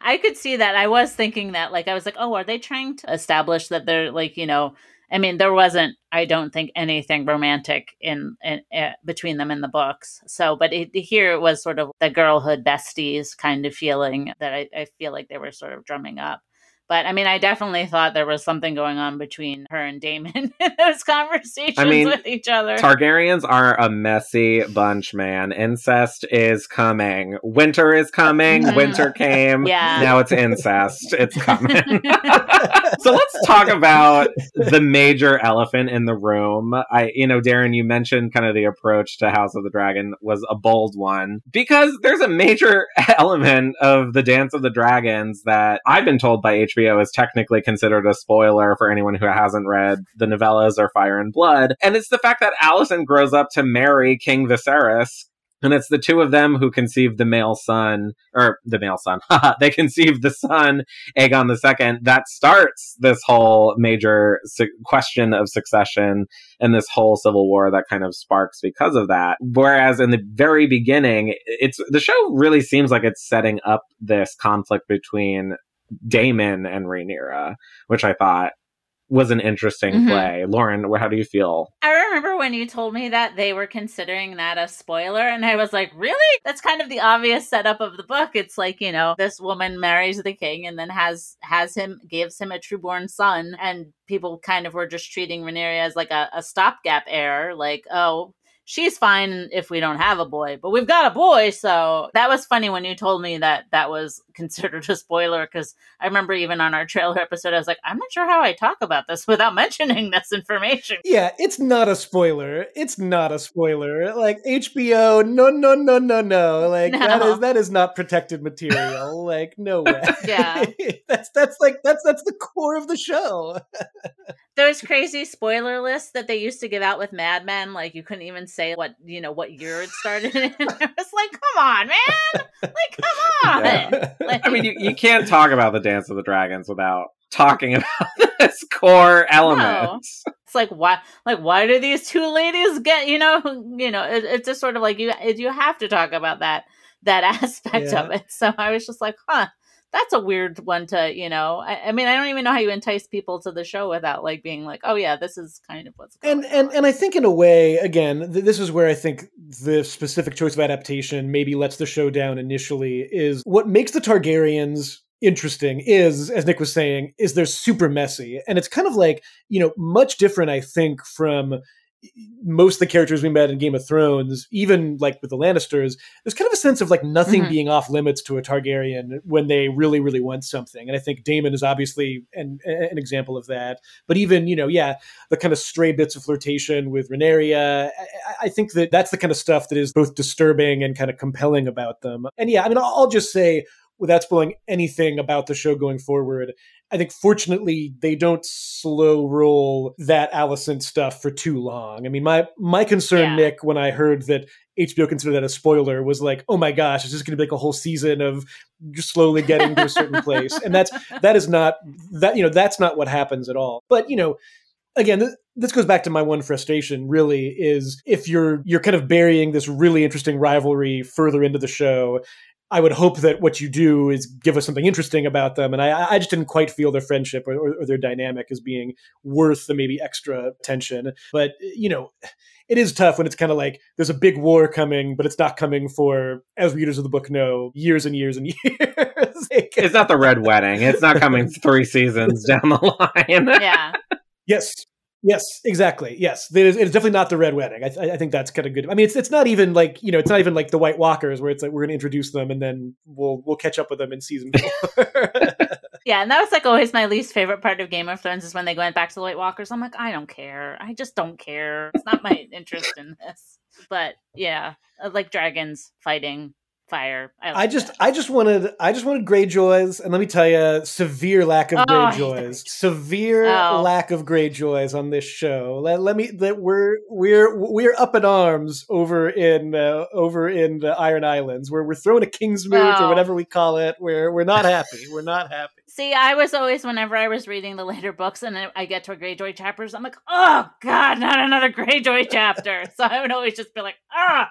I could see that. I was thinking that, like, I was like, oh, are they trying to establish that they're like, you know, I mean, there wasn't, I don't think, anything romantic in, in uh, between them in the books. So, but it, here it was sort of the girlhood besties kind of feeling that I, I feel like they were sort of drumming up. But I mean, I definitely thought there was something going on between her and Daemon in those conversations I mean, with each other. Targaryens are a messy bunch, man. Incest is coming. Winter is coming. Mhm. Winter came. Yeah. Now it's incest. It's coming. so let's talk about the major elephant in the room. I, you know, Darren, you mentioned kind of the approach to House of the Dragon was a bold one because there's a major element of the Dance of the Dragons that I've been told by HBO is technically considered a spoiler for anyone who hasn't read the novellas or Fire and Blood. And it's the fact that Alicent grows up to marry King Viserys. And it's the two of them who conceive the male son, or the male son. they conceive the son, Aegon II. That starts this whole major su- question of succession and this whole civil war that kind of sparks because of that. Whereas in the very beginning, it's the show really seems like it's setting up this conflict between Daemon and Rhaenyra, which I thought was an interesting Mhm. play. Lauren, how do you feel? I remember when you told me that they were considering that a spoiler, and I was like, really? That's kind of the obvious setup of the book. It's like, you know, this woman marries the king and then has has him gives him a trueborn son, and people kind of were just treating Rhaenyra as like a, a stopgap heir, like, oh, she's fine if we don't have a boy, but we've got a boy. So that was funny when you told me that that was considered a spoiler because I remember even on our trailer episode, I was like, I'm not sure how I talk about this without mentioning this information. Yeah, it's not a spoiler. It's not a spoiler. Like HBO, no, no, no, no, no. Like that No. is that is not protected material. like no way. Yeah. that's that's like that's that's the core of the show. Those crazy spoiler lists that they used to give out with Mad Men, like you couldn't even say what you know what year it started in. I was like, come on, man! Like, come on! Yeah. Like, I mean, you, you can't talk about the Dance of the Dragons without talking about this core element. it's like why, like why do these two ladies get? You know, you know, it, it's just sort of like you you have to talk about that that aspect Yeah. of it. So I was just like, huh. That's a weird one to, you know. I, I mean, I don't even know how you entice people to the show without like being like, "Oh yeah, this is kind of what's going and and and I think in a way, again, th- this is where I think the specific choice of adaptation maybe lets the show down initially. Is what makes the Targaryens interesting is, as Nick was saying, is they're super messy, and it's kind of like you know much different. I think from most of the characters we met in Game of Thrones, even like with the Lannisters, there's kind of a sense of like nothing Mhm. being off limits to a Targaryen when they really, really want something. And I think Daemon is obviously an, an example of that. But even, you know, yeah, the kind of stray bits of flirtation with Rhaenyra, I, I- I think that that's the kind of stuff that is both disturbing and kind of compelling about them. And yeah, I mean, I'll, I'll just say, without spoiling anything about the show going forward, I think fortunately they don't slow roll that Alicent stuff for too long. I mean, my my concern, Yeah. Nick, when I heard that HBO considered that a spoiler, was like, oh my gosh, it's just going to be like a whole season of just slowly getting to a certain place, and that's that is not that you know that's not what happens at all. But you know, again, th- this goes back to my one frustration. Really, is if you're you're kind of burying this really interesting rivalry further into the show. I would hope that what you do is give us something interesting about them, and I, I just didn't quite feel their friendship or, or, or their dynamic as being worth the maybe extra tension. But you know, it is tough when it's kind of like there's a big war coming, but it's not coming for, as readers of the book know, years and years and years. Like, It's not the Red Wedding. It's not coming three seasons down the line. yeah. Yes. Yes, exactly. Yes, it is, it is definitely not the Red Wedding. I, I think that's kind of good. I mean, it's it's not even like you know, it's not even like the White Walkers where it's like we're going to introduce them and then we'll we'll catch up with them in season four. Yeah, and that was like always my least favorite part of Game of Thrones is when they went back to the White Walkers. I'm like, I don't care. I just don't care. It's not my interest in this. But yeah, I like dragons fighting fire. I, like I just that. I just wanted I just wanted Greyjoys, and let me tell you, severe lack of Oh, Greyjoys, severe Oh. lack of Greyjoys on this show. Let, let me that we're we're we're up in arms over in uh, over in the Iron Islands, where we're throwing a Kingsmoot or Oh. whatever we call it. Where we're not happy. We're not happy. See, I was always whenever I was reading the later books and I I get to a Greyjoy chapters, I'm like, oh god, not another Greyjoy chapter. so I would always just be like, ah,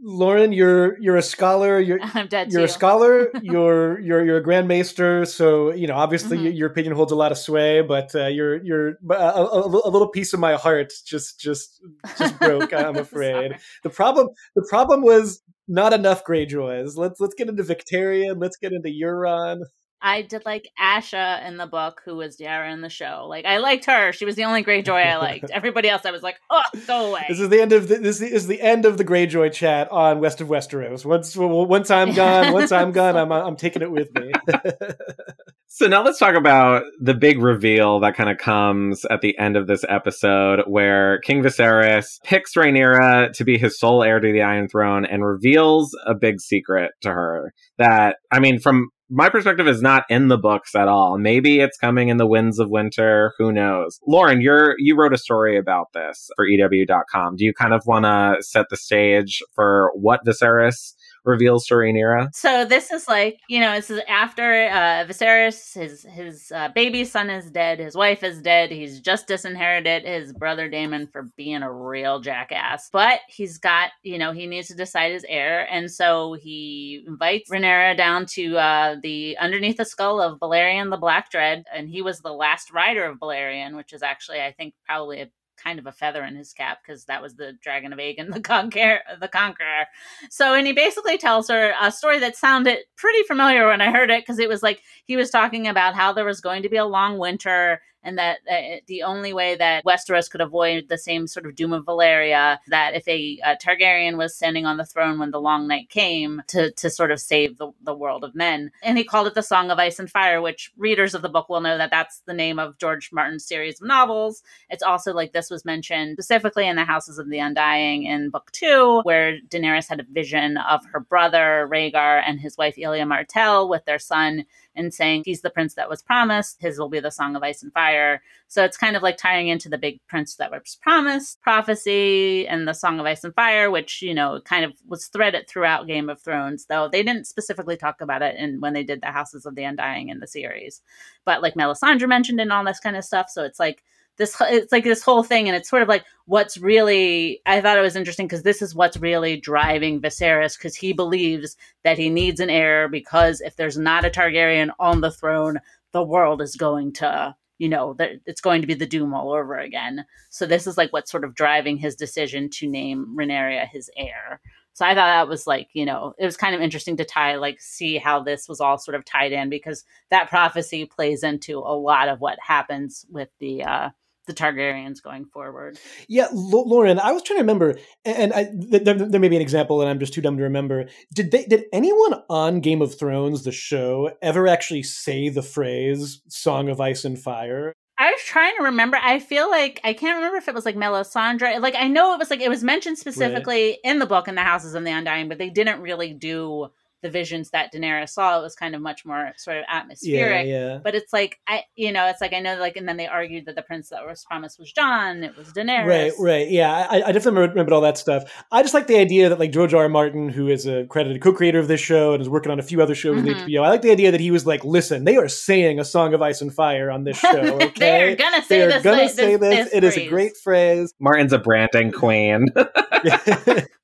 Lauren, you're you're a scholar. You're I'm dead. you're a scholar. You're you're you're a grand maester. So you know, obviously, Mhm. your opinion holds a lot of sway. But uh, you're you're a, a, a little piece of my heart just just just broke. I'm afraid. The problem the problem was not enough Greyjoys. Let's let's get into Victarion. Let's get into Euron. I did like Asha in the book, who was Yara in the show. Like I liked her; she was the only Greyjoy I liked. Everybody else, I was like, "Oh, go away." This is the end of the, this is the end of the Greyjoy chat on West of Westeros. Once once I'm gone, once I'm gone, I'm I'm taking it with me. so now let's talk about the big reveal that kind of comes at the end of this episode, where King Viserys picks Rhaenyra to be his sole heir to the Iron Throne and reveals a big secret to her. That I mean, from my perspective is not in the books at all. Maybe it's coming in the Winds of Winter. Who knows? Lauren, you're you wrote a story about this for EW.com. Do you kind of want to set the stage for what Viserys reveals to Rhaenyra. So this is like, you know, this is after uh, Viserys, his his uh, baby son is dead, his wife is dead, he's just disinherited his brother Daemon for being a real jackass. But he's got, you know, he needs to decide his heir, and so he invites Rhaenyra down to uh, the underneath the skull of Balerion the Black Dread, and he was the last rider of Balerion, which is actually, I think, probably a kind of a feather in his cap because that was the Dragon of Aegon, the Conqueror. The Conqueror. So, and he basically tells her a story that sounded pretty familiar when I heard it because it was like he was talking about how there was going to be a long winter and that uh, the only way that Westeros could avoid the same sort of doom of Valyria that if a, a, Targaryen was standing on the throne when the long night came to, to sort of save the, the world of men. And he called it the Song of Ice and Fire, which readers of the book will know that that's the name of George Martin's series of novels. It's also like this was mentioned specifically in the Houses of the Undying in book two, where Daenerys had a vision of her brother Rhaegar and his wife Elia Martell with their son and saying he's the prince that was promised. His will be the Song of Ice and Fire. So it's kind of like tying into the big prince that was promised, prophecy, and the Song of Ice and Fire, which, you know, kind of was threaded throughout Game of Thrones, though they didn't specifically talk about it in when they did the Houses of the Undying in the series. But like Melisandre mentioned and all this kind of stuff. So it's like this it's like this whole thing and it's sort of like what's really i thought it was interesting because this is what's really driving viserys because he believes that he needs an heir because if there's not a targaryen on the throne the world is going to you know that it's going to be the doom all over again. So this is like what's sort of driving his decision to name Rhaenyra his heir. So I thought that was like, you know, it was kind of interesting to tie, like, see how this was all sort of tied in because that prophecy plays into a lot of what happens with the uh, the Targaryens going forward. Yeah, Lauren, I was trying to remember, and I, there, there, may be an example, and I'm just too dumb to remember. Did they? Did anyone on Game of Thrones, the show, ever actually say the phrase "Song of Ice and Fire"? I was trying to remember. I feel like I can't remember if it was like Melisandre. Like I know it was like it was mentioned specifically right. in the book in the Houses of the Undying, but they didn't really do the visions that Daenerys saw, it was kind of much more sort of atmospheric. Yeah, yeah. But it's like I, you know, it's like I know, like, and then they argued that the prince that was promised was Jon. It was Daenerys. Right, right. Yeah, I, I definitely remember all that stuff. I just like the idea that like George R. R. Martin, who is a credited co-creator of this show and is working on a few other shows mm-hmm. with HBO. I like the idea that he was like, listen, they are saying a song of ice and fire on this show. Okay, they're gonna say this. they're this. Gonna say this. this. this it is a great phrase. Martin's a branding queen.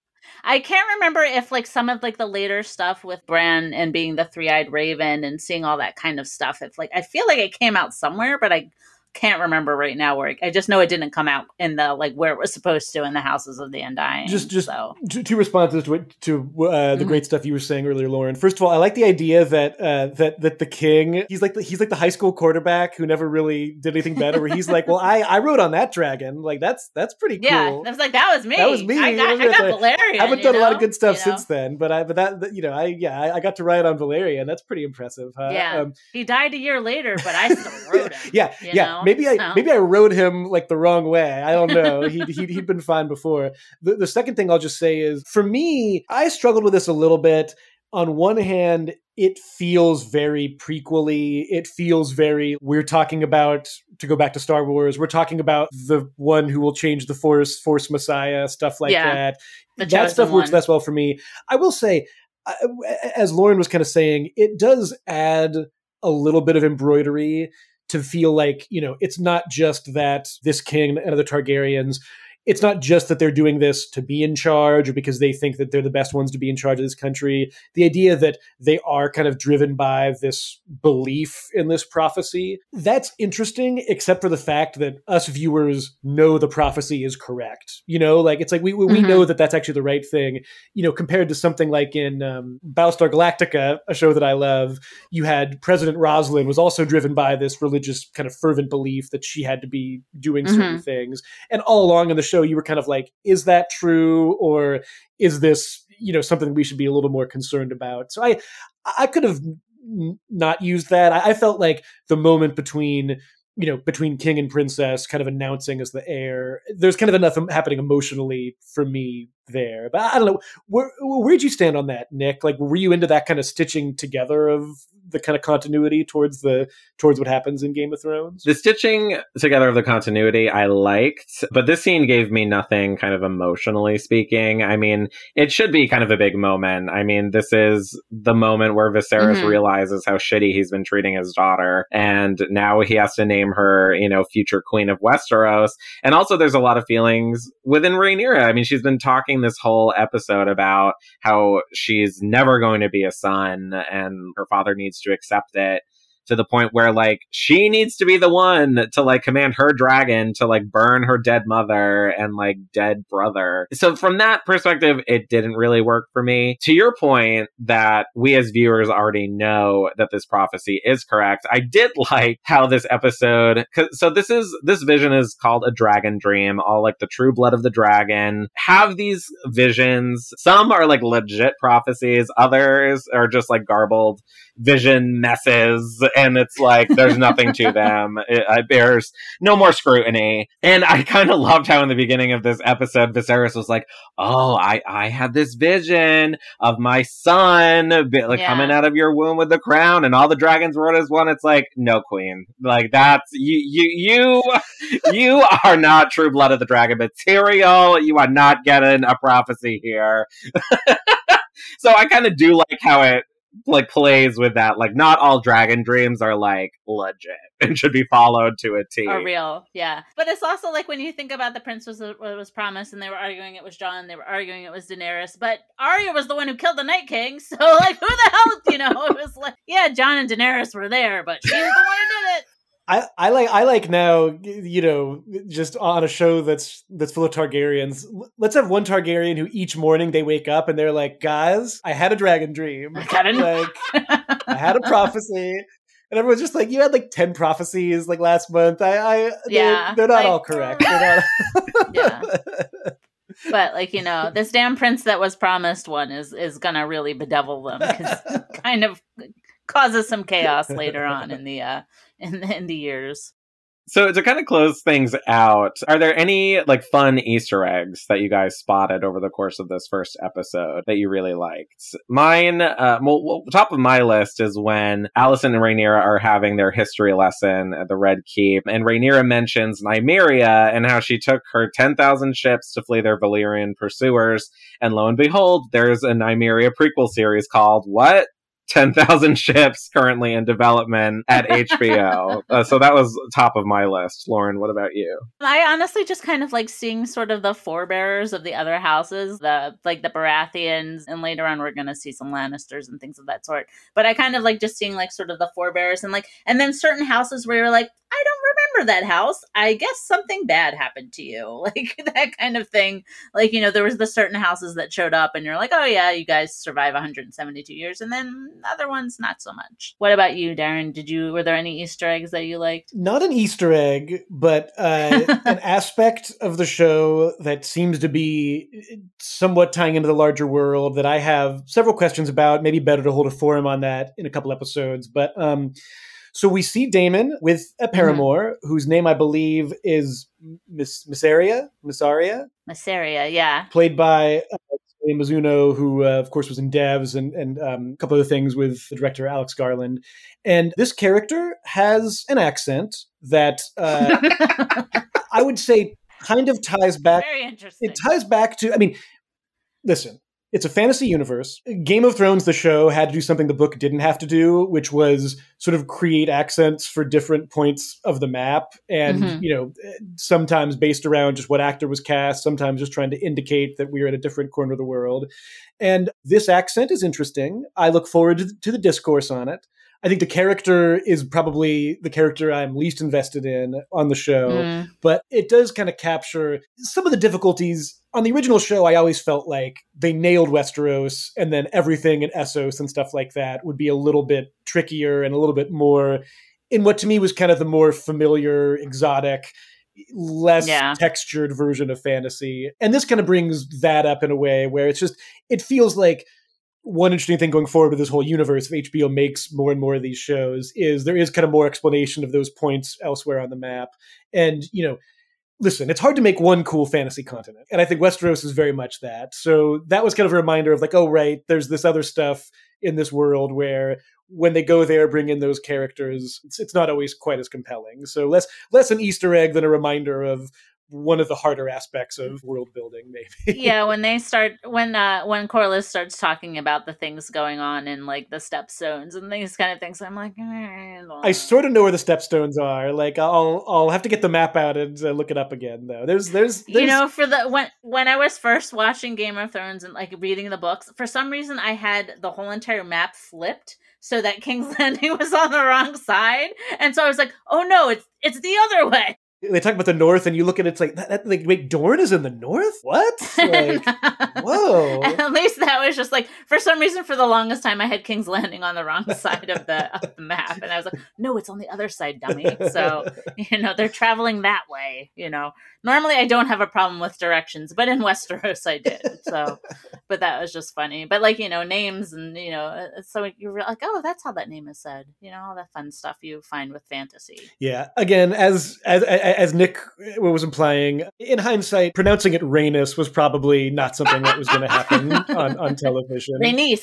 I can't remember if like some of like the later stuff with Bran and being the three-eyed raven and seeing all that kind of stuff. If like I feel like it came out somewhere, but I can't remember right now where it, I just know it didn't come out in the like where it was supposed to in the houses of the undying. Just just so. two responses to it, to uh, the mm-hmm. great stuff you were saying earlier, Lauren. First of all, I like the idea that uh, that that the king he's like the, he's like the high school quarterback who never really did anything better. Where he's like, well, I I rode on that dragon. Like that's that's pretty cool. Yeah, I was like that was me. That was me. I got, I got Balerion. I haven't done know? a lot of good stuff you know? since then, but I but that you know I yeah I, I got to ride on Balerion. That's pretty impressive. Huh? Yeah, um, he died a year later, but I still rode him. yeah, yeah. Know? Maybe I maybe I rode him like the wrong way. I don't know. he he'd, he'd been fine before. The, the second thing I'll just say is for me, I struggled with this a little bit. On one hand, it feels very prequely. It feels very, we're talking about, to go back to Star Wars, we're talking about the one who will change the Force, Force Messiah, stuff like yeah, that. That stuff works less well for me. I will say, as Lauren was kind of saying, it does add a little bit of embroidery to feel like you know it's not just that this king and other Targaryens it's not just that they're doing this to be in charge or because they think that they're the best ones to be in charge of this country. The idea that they are kind of driven by this belief in this prophecy, that's interesting, except for the fact that us viewers know the prophecy is correct. You know, like it's like we, we mm-hmm. know that that's actually the right thing, you know, compared to something like in um, Battlestar Galactica, a show that I love, you had President Roslin was also driven by this religious kind of fervent belief that she had to be doing certain mm-hmm. things. And all along in the show, you were kind of like, is that true? Or is this, you know, something we should be a little more concerned about? So I, I could have not used that. I, I felt like the moment between you know, between king and princess, kind of announcing as the heir. There's kind of enough happening emotionally for me there. But I don't know. Where where'd you stand on that, Nick? Like, were you into that kind of stitching together of the kind of continuity towards the towards what happens in Game of Thrones? The stitching together of the continuity I liked, but this scene gave me nothing kind of emotionally speaking. I mean, it should be kind of a big moment. I mean, this is the moment where Viserys mm-hmm. realizes how shitty he's been treating his daughter, and now he has to name her, you know, future queen of Westeros. And also, there's a lot of feelings within Rhaenyra. I mean, she's been talking this whole episode about how she's never going to be a son, and her father needs to accept it to the point where like she needs to be the one to like command her dragon to like burn her dead mother and like dead brother. So from that perspective, it didn't really work for me. To your point that we as viewers already know that this prophecy is correct. I did like how this episode, so this is, this vision is called a dragon dream, all like the true blood of the dragon have these visions. Some are like legit prophecies. Others are just like garbled vision messes and it's like there's nothing to them. It, it, bears no more scrutiny. And I kind of loved how in the beginning of this episode, Viserys was like, "Oh, I I had this vision of my son like yeah. coming out of your womb with the crown, and all the dragons were as one." It's like, no, Queen, like that's you you you you are not true blood of the dragon material. You are not getting a prophecy here. so I kind of do like how it like plays with that. Like not all dragon dreams are like legit and should be followed to a T. Are real, yeah. But it's also like when you think about the prince was what was promised, and they were arguing it was Jon, they were arguing it was Daenerys, but Arya was the one who killed the Night King. So like, who the hell, you know? It was like, yeah, Jon and Daenerys were there, but she was the one who did it. I, I like I like now you know just on a show that's that's full of Targaryens. Let's have one Targaryen who each morning they wake up and they're like, guys, I had a dragon dream. I got like I had a prophecy. And everyone's just like, you had like ten prophecies like last month. I, I yeah, they're, they're not all correct. Not... yeah, but like you know, this damn prince that was promised one is is gonna really bedevil them because kind of causes some chaos later on in the uh in the, in the years. So to kind of close things out, are there any like fun Easter eggs that you guys spotted over the course of this first episode that you really liked? Mine, uh, well, top of my list is when Alicent and Rhaenyra are having their history lesson at the Red Keep, and Rhaenyra mentions Nymeria and how she took her ten thousand ships to flee their Valyrian pursuers, and lo and behold, there's a Nymeria prequel series called what? 10,000 ships currently in development at HBO. uh, so that was top of my list. Lauren, what about you? I honestly just kind of like seeing sort of the forebearers of the other houses, the like the Baratheons, and later on we're going to see some Lannisters and things of that sort. But I kind of like just seeing like sort of the forebearers and like, and then certain houses where you're like, I don't remember that house. I guess something bad happened to you. Like that kind of thing. Like, you know, there was the certain houses that showed up and you're like, oh yeah, you guys survive 172 years. And then other ones, not so much. What about you, Darren? Did you, were there any Easter eggs that you liked? Not an Easter egg, but uh, an aspect of the show that seems to be somewhat tying into the larger world that I have several questions about. Maybe better to hold a forum on that in a couple episodes. But, um, so we see Daemon with a mm-hmm. paramour mm-hmm. whose name I believe is Miss Mysaria, Mysaria, Mysaria, yeah, played by uh, Mizuno, who uh, of course was in Devs and and um, a couple other things with the director Alex Garland. And this character has an accent that uh, I would say kind of ties back. Very interesting. It ties back to. I mean, listen, It's a fantasy universe. Game of Thrones, the show, had to do something the book didn't have to do, which was sort of create accents for different points of the map. And, Mhm. you know, sometimes based around just what actor was cast, sometimes just trying to indicate that we are at a different corner of the world. And this accent is interesting. I look forward to the discourse on it. I think the character is probably the character I'm least invested in on the show Mm. but it does kind of capture some of the difficulties on the original show i always felt like they nailed westeros and then everything in essos and stuff like that would be a little bit trickier and a little bit more in what to me was kind of the more familiar exotic less Yeah. textured version of fantasy and this kind of brings that up in a way where it's just it feels like one interesting thing going forward with this whole universe, if HBO makes more and more of these shows, is there is kind of more explanation of those points elsewhere on the map. And, you know, listen, it's hard to make one cool fantasy continent. And I think Westeros is very much that. So that was kind of a reminder of like, oh, right, there's this other stuff in this world where when they go there, bring in those characters, it's, it's not always quite as compelling. So less less an Easter egg than a reminder of one of the harder aspects of world building, maybe. yeah, when they start when uh when Corlys starts talking about the things going on in like the stepstones and these kind of things, I'm like, eh, I sort of know where the stepstones are. Like I'll I'll have to get the map out and uh, look it up again though. There's there's, there's you know for the when when i was first watching game of thrones and like reading the books for some reason i had the whole entire map flipped so that king's landing was on the wrong side and so i was like oh no it's it's the other way they talk about the north and you look at it, it's like that, that like wait Dorne is in the north? What? Like whoa. at least that was just like for some reason for the longest time i had king's landing on the wrong side of the of the map and i was like no it's on the other side dummy so you know they're traveling that way you know normally i don't have a problem with directions but in westeros i did so but that was just funny but like you know names and you know uh, so you're like oh that's how that name is said you know all that fun stuff you find with fantasy Yeah. Again, as as as Nick was implying, in hindsight, pronouncing it Rhaenys was probably not something that was going to happen on, on television. Rhaenys,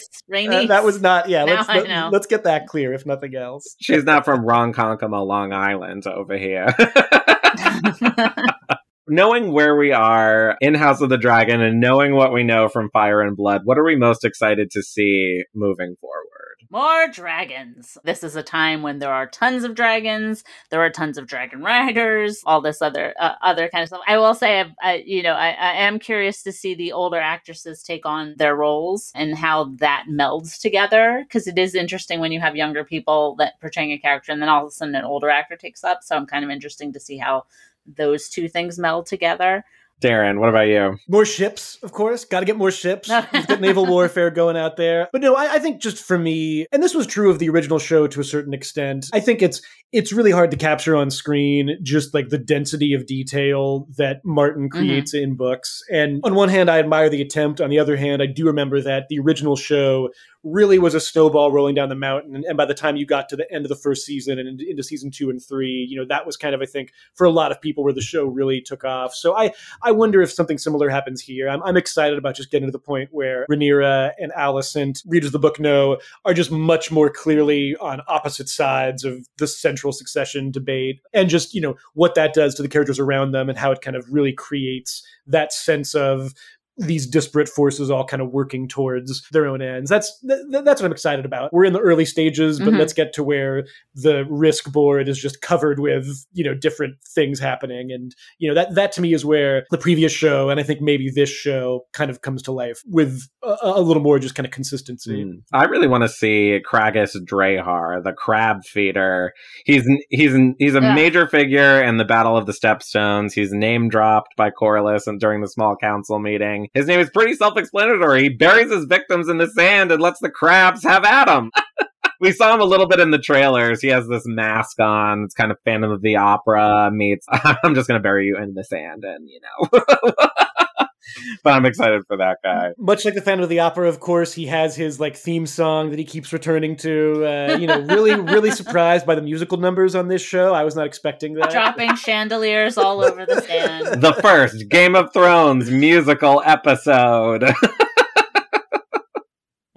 Uh, that was not. Yeah. Now Let's let, let's get that clear, if nothing else. She's not from Ronkonkoma, Long Island over here. knowing where we are in House of the Dragon and knowing what we know from Fire and Blood, what are we most excited to see moving forward? More dragons. This is a time when there are tons of dragons. There are tons of dragon riders. All this other uh, other kind of stuff. I will say, I've, I, you know, I, I am curious to see the older actresses take on their roles and how that melds together. Because it is interesting when you have younger people that portraying a character, and then all of a sudden an older actor takes up. So I'm kind of interesting to see how those two things meld together. Darren, what about you? More ships, of course. Got to get more ships. We've got naval warfare going out there. But no, I, I think just for me, and this was true of the original show to a certain extent. I think it's it's really hard to capture on screen just like the density of detail that Martin mm-hmm. creates in books. And on one hand, I admire the attempt. On the other hand, I do remember that the original show really was a snowball rolling down the mountain. And, and by the time you got to the end of the first season and into, season two and three, you know, that was kind of, I think, for a lot of people where the show really took off. So I, I wonder if something similar happens here. I'm, I'm excited about just getting to the point where Rhaenyra and Alicent, readers of the book know, are just much more clearly on opposite sides of the central succession debate and just, you know, what that does to the characters around them and how it kind of really creates that sense of these disparate forces all kind of working towards their own ends. That's th- that's what I'm excited about. We're in the early stages, but Mhm. let's get to where the risk board is just covered with you know different things happening, and you know that that to me is where the previous show and I think maybe this show kind of comes to life with a, a little more just kind of consistency. Mm. I really want to see Craghas Drahar, the crab feeder. He's he's he's a Yeah. major figure in the Battle of the Stepstones. He's name dropped by Corlys and during the small council meeting. His name is pretty self-explanatory. He buries his victims in the sand and lets the crabs have at him. we saw him a little bit in the trailers. He has this mask on. It's kind of Phantom of the Opera meets. I'm just going to bury you in the sand, and you know. but I'm excited for that guy. Much like the Phantom of the Opera, of course, he has his like theme song that he keeps returning to. Uh, you know, really, really surprised by the musical numbers on this show. I was not expecting that. Dropping chandeliers all over the sand. the first Game of Thrones musical episode.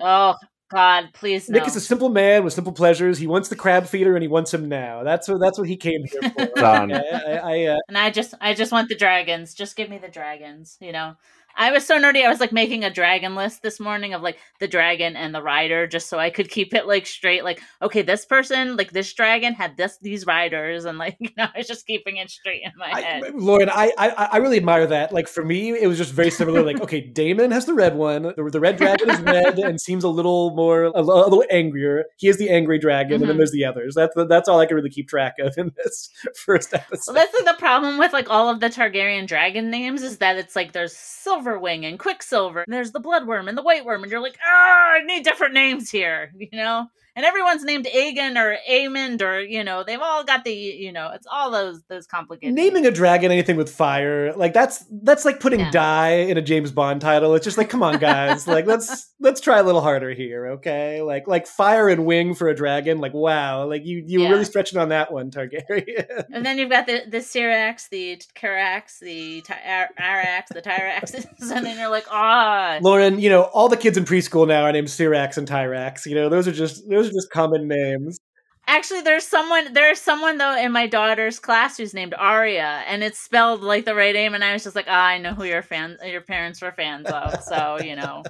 Oh God, please no. Nick is a simple man with simple pleasures. He wants the crab feeder, and he wants him now. That's what that's what he came here for. I, I, I, uh, and I just I just want the dragons. Just give me the dragons, you know. I was so nerdy. I was like making a dragon list this morning of like the dragon and the rider, just so I could keep it like straight. Like, okay, this person, like this dragon, had this these riders, and like you know, I was just keeping it straight in my I, head. Lauren, I, I I really admire that. Like for me, it was just very similar. like, okay, Daemon has the red one. The, the red dragon is red and seems a little more, a, a little angrier. He is the angry dragon, mm-hmm. and then mm-hmm. there's the others. That's that's all I can really keep track of in this first episode. Well, that's like the problem with like all of the Targaryen dragon names is that it's like there's Silverwing and Quicksilver, and there's the Bloodworm and the White Worm, and you're like, ah, I need different names here, you know and everyone's named Aegon or Aemond or you know they've all got the you know it's all those those complicated naming a dragon anything with fire like that's that's like putting yeah. die in a James Bond title. It's just like come on guys like let's let's try a little harder here okay? Like like fire and wing for a dragon like wow like you you yeah. were really stretching on that one Targaryen. And then you've got the the Syrax the Carax the Arrax the Tyraxes and then you're like ah. Lauren you know all the kids in preschool now are named Syrax and Tyrax you know those are just those those are just common names. Actually, there's someone there's someone though in my daughter's class who's named Aria, and it's spelled like the right name, and I was just like, oh, I know who your fans, your parents were fans of, so you know.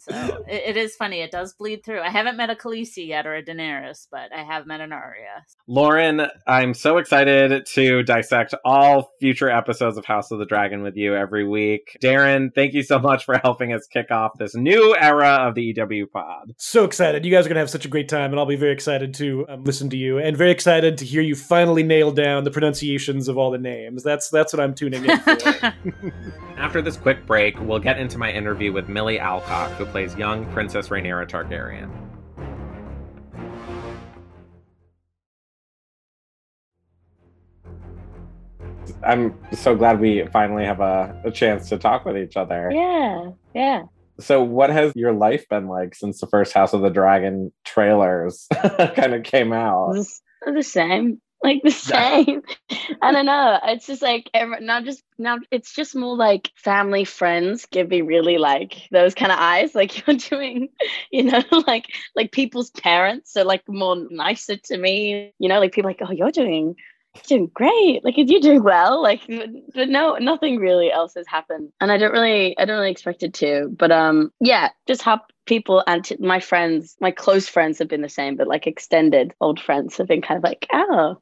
So it, it is funny. It does bleed through. I haven't met a Khaleesi yet or a Daenerys, but I have met an Arya. Lauren, I'm so excited to dissect all future episodes of House of the Dragon with you every week. Darren, thank you so much for helping us kick off this new era of the EW pod. So excited. You guys are going to have such a great time, and I'll be very excited to um, listen to you and very excited to hear you finally nail down the pronunciations of all the names. That's that's what I'm tuning in for. After this quick break, we'll get into my interview with Millie Alcock, who plays young Princess Rhaenyra Targaryen. I'm so glad we finally have a, a chance to talk with each other. Yeah, yeah. So, what has your life been like since the first House of the Dragon trailers kind of came out? The same like the same. I don't know. It's just like not just now. It's just more like family friends give me really like those kind of eyes. Like you're doing, you know, like like people's parents are like more nicer to me. You know, like people like, oh, you're doing you're doing great. Like if you're doing well. Like but no, nothing really else has happened, and I don't really, I don't really expect it to. But um, yeah, just how people and t- my friends, my close friends have been the same, but like extended old friends have been kind of like, oh,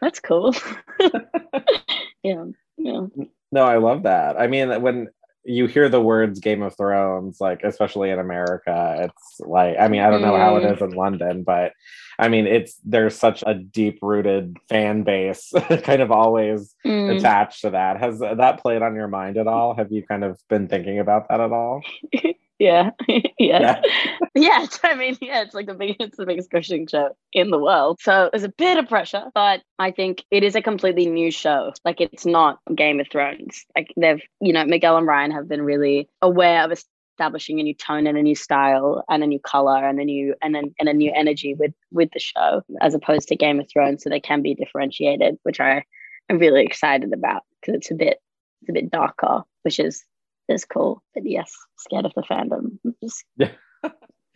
that's cool. yeah. Yeah. No, I love that. I mean, when you hear the words Game of Thrones, like especially in America, it's like I mean, I don't know how it is in London, but I mean, it's there's such a deep rooted fan base kind of always mm. attached to that. Has that played on your mind at all? Have you kind of been thinking about that at all? yeah. yeah. Yeah. I mean, yeah, it's like the biggest, it's the biggest crushing show in the world. So there's a bit of pressure, but I think it is a completely new show. Like it's not Game of Thrones. Like they've, you know, Miguel and Ryan have been really aware of establishing a new tone and a new style and a new color and a new and a, and a new energy with with the show as opposed to Game of Thrones. So they can be differentiated, which I am really excited about because it's a bit it's a bit darker, which is is cool. But yes, scared of the fandom. Just, yeah.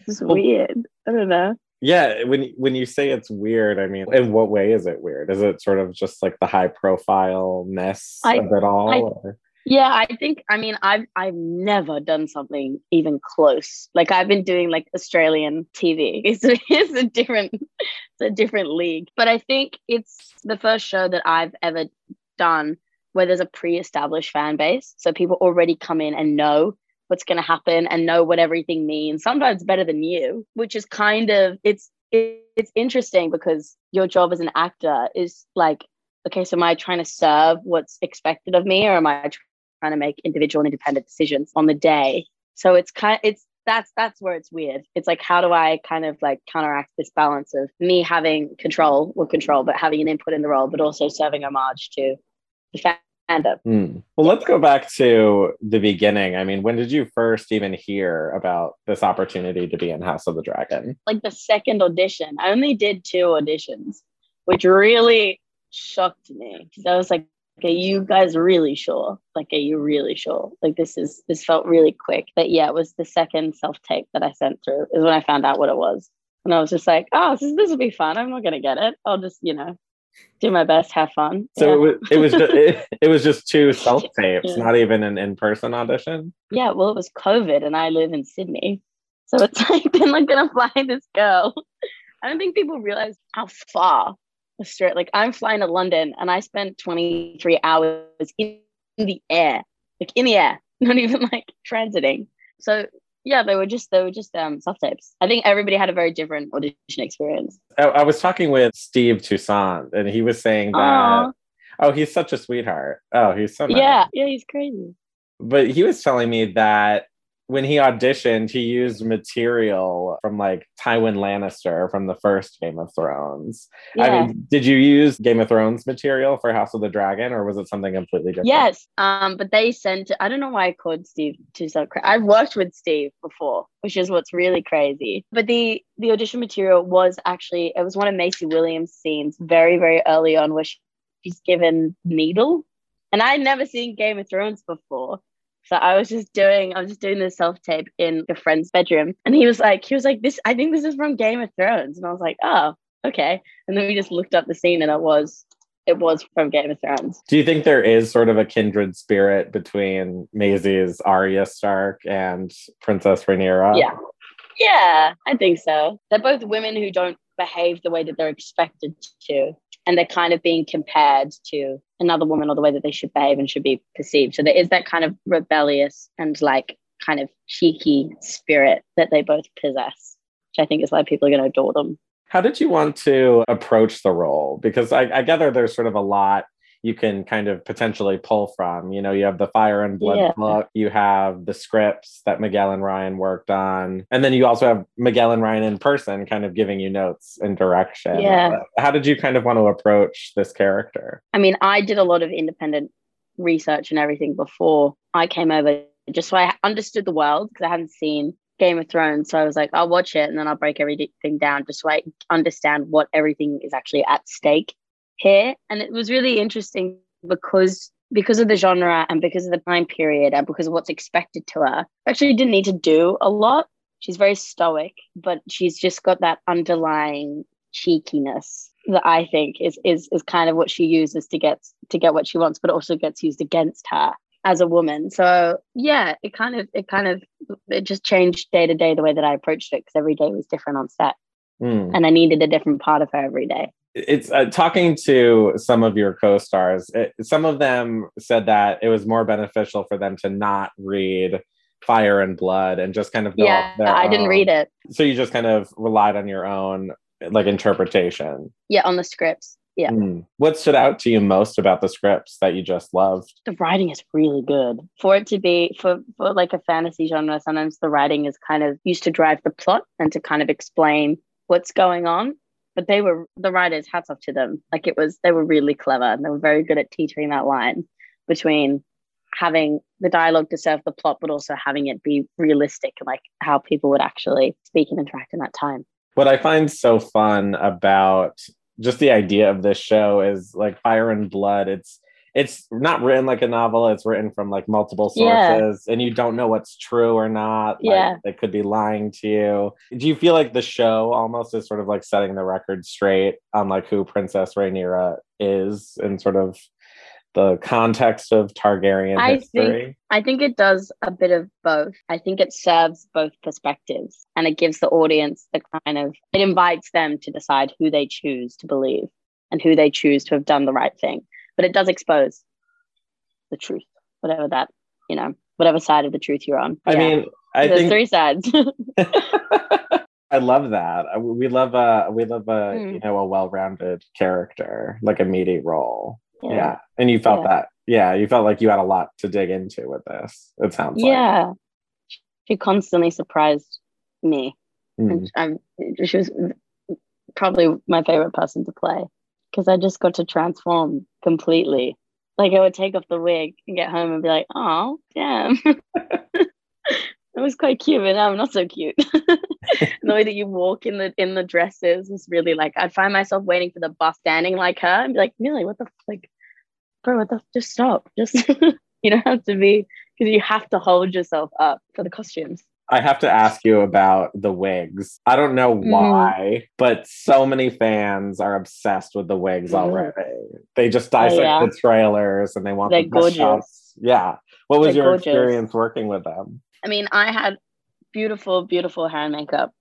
it's well, weird. I don't know. Yeah, when when you say it's weird, I mean, in what way is it weird? Is it sort of just like the high profile ness of it all? I, yeah, I think I mean I've I've never done something even close. Like I've been doing like Australian TV. It's a, it's a different it's a different league. But I think it's the first show that I've ever done where there's a pre-established fan base. So people already come in and know what's going to happen and know what everything means. Sometimes better than you which is kind of it's it's interesting because your job as an actor is like okay so am i trying to serve what's expected of me or am i trying to make individual and independent decisions on the day? So it's kind of, it's that's that's where it's weird. It's like how do i kind of like counteract this balance of me having control or control but having an input in the role but also serving homage to fandom. Mm. Well, let's go back to the beginning. I mean, when did you first even hear about this opportunity to be in House of the Dragon? Like the second audition. I only did two auditions, which really shocked me because I was like, okay, you guys really sure? Like, are you really sure? Like, this is this felt really quick. But yeah, it was the second self tape that I sent through is when I found out what it was. And I was just like, oh, this, this will be fun. I'm not going to get it. I'll just, you know, do my best, have fun. So yeah. it was it was just, it, it was just two self tapes, yeah. not even an in person audition. Yeah, well, it was COVID, and I live in Sydney, so it's like they're not gonna fly this girl. I don't think people realize how far straight. Like I'm flying to London, and I spent 23 hours in the air, like in the air, not even like transiting. So yeah, they were just they were just um self tapes. I think everybody had a very different audition experience. I, I was talking with Steve Toussaint, and he was saying that. Aww. Oh, he's such a sweetheart. Oh, he's so nice. Yeah, yeah, he's crazy. But he was telling me that when he auditioned, he used material from like Tywin Lannister from the first Game of Thrones. Yeah. I mean, did you use Game of Thrones material for House of the Dragon, or was it something completely different? Yes, um, but they sent. I don't know why I called Steve to so. I've worked with Steve before, which is what's really crazy. But the the audition material was actually it was one of Maisie Williams' scenes very very early on, where she's given needle, and I'd never seen Game of Thrones before. So I was just doing, I was just doing this self tape in a friend's bedroom, and he was like, he was like, this, I think this is from Game of Thrones, and I was like, oh, okay. And then we just looked up the scene, and it was, it was from Game of Thrones. Do you think there is sort of a kindred spirit between Maisie's Arya Stark and Princess Rhaenyra? Yeah, yeah, I think so. They're both women who don't behave the way that they're expected to and they're kind of being compared to another woman or the way that they should behave and should be perceived. So there is that kind of rebellious and like kind of cheeky spirit that they both possess, which I think is why people are going to adore them. How did you want to approach the role? Because I, I gather there's sort of a lot you can kind of potentially pull from. You know, you have the Fire and Blood yeah. book, you have the scripts that Miguel and Ryan worked on, and then you also have Miguel and Ryan in person kind of giving you notes and direction. Yeah. How did you kind of want to approach this character? I mean, I did a lot of independent research and everything before I came over, just so I understood the world because I hadn't seen Game of Thrones. So I was like, I'll watch it and then I'll break everything down just so I understand what everything is actually at stake here. And it was really interesting because because of the genre and because of the time period and because of what's expected to her, actually didn't need to do a lot. She's very stoic, but she's just got that underlying cheekiness that I think is is is kind of what she uses to get to get what she wants, but also gets used against her as a woman. So yeah, it kind of it kind of it just changed day to day the way that I approached it because every day was different on set, mm. and I needed a different part of her every day it's uh, talking to some of your co-stars it, some of them said that it was more beneficial for them to not read fire and blood and just kind of yeah i didn't read it. so you just kind of relied on your own like interpretation. Yeah on the scripts. Yeah. Mm. what stood out to you most about the scripts that you just loved? The writing is really good. For it to be for for like a fantasy genre sometimes the writing is kind of used to drive the plot and to kind of explain what's going on but they were the writers hats off to them. Like it was they were really clever and they were very good at teetering that line between having the dialogue to serve the plot but also having it be realistic like how people would actually speak and interact in that time. What i find so fun about just the idea of this show is like fire and blood it's it's not written like a novel it's written from like multiple sources yeah. and you don't know what's true or not yeah like, they could be lying to you do you feel like the show almost is sort of like setting the record straight on like who princess Rhaenyra is and sort of the context of Targaryen I history? Think, I think it does a bit of both. I think it serves both perspectives and it gives the audience the kind of, it invites them to decide who they choose to believe and who they choose to have done the right thing but it does expose the truth, whatever that, you know, whatever side of the truth you're on. I yeah. mean, I There's think three sides. I love that. We love a we love a mm. you know a well-rounded character, like a meaty role. Yeah, yeah. and you felt yeah. that. Yeah, you felt like you had a lot to dig into with this. It sounds yeah. Like. She constantly surprised me. Mm. And she was probably my favorite person to play because I just got to transform completely. Like I would take off the wig and get home and be like, oh, damn. it was quite cute, but now I'm not so cute. the way that you walk in the in the dresses was really like I'd find myself waiting for the bus standing like her and be like, Millie, what the like, bro, what the just stop. Just you don't have to be because you have to hold yourself up for the costumes. I have to ask you about the wigs. I don't know Mm-hmm. why, but so many fans are obsessed with the wigs Mhm. already. They just dissect yeah. the trailers and they want They're the gorgeous. shots. Yeah. What was They're your gorgeous. experience working with them? I mean, I had beautiful, beautiful hair and makeup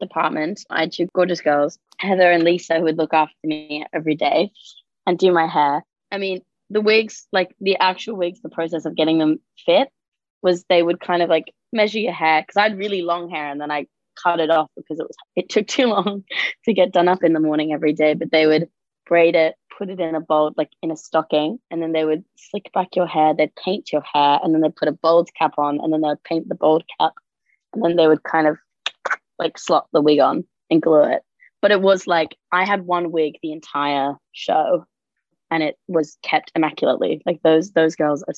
department. I had two gorgeous girls, Heather and Lisa, who would look after me every day and do my hair. I mean, the wigs, like the actual wigs, the process of getting them fit was they would kind of like measure your hair because I had really long hair and then I cut it off because it was it took too long to get done up in the morning every day. But they would braid it, put it in a bowl, like in a stocking, and then they would slick back your hair, they'd paint your hair, and then they'd put a bald cap on, and then they'd paint the bald cap, and then they would kind of like slot the wig on and glue it. But it was like I had one wig the entire show, and it was kept immaculately. Like those those girls are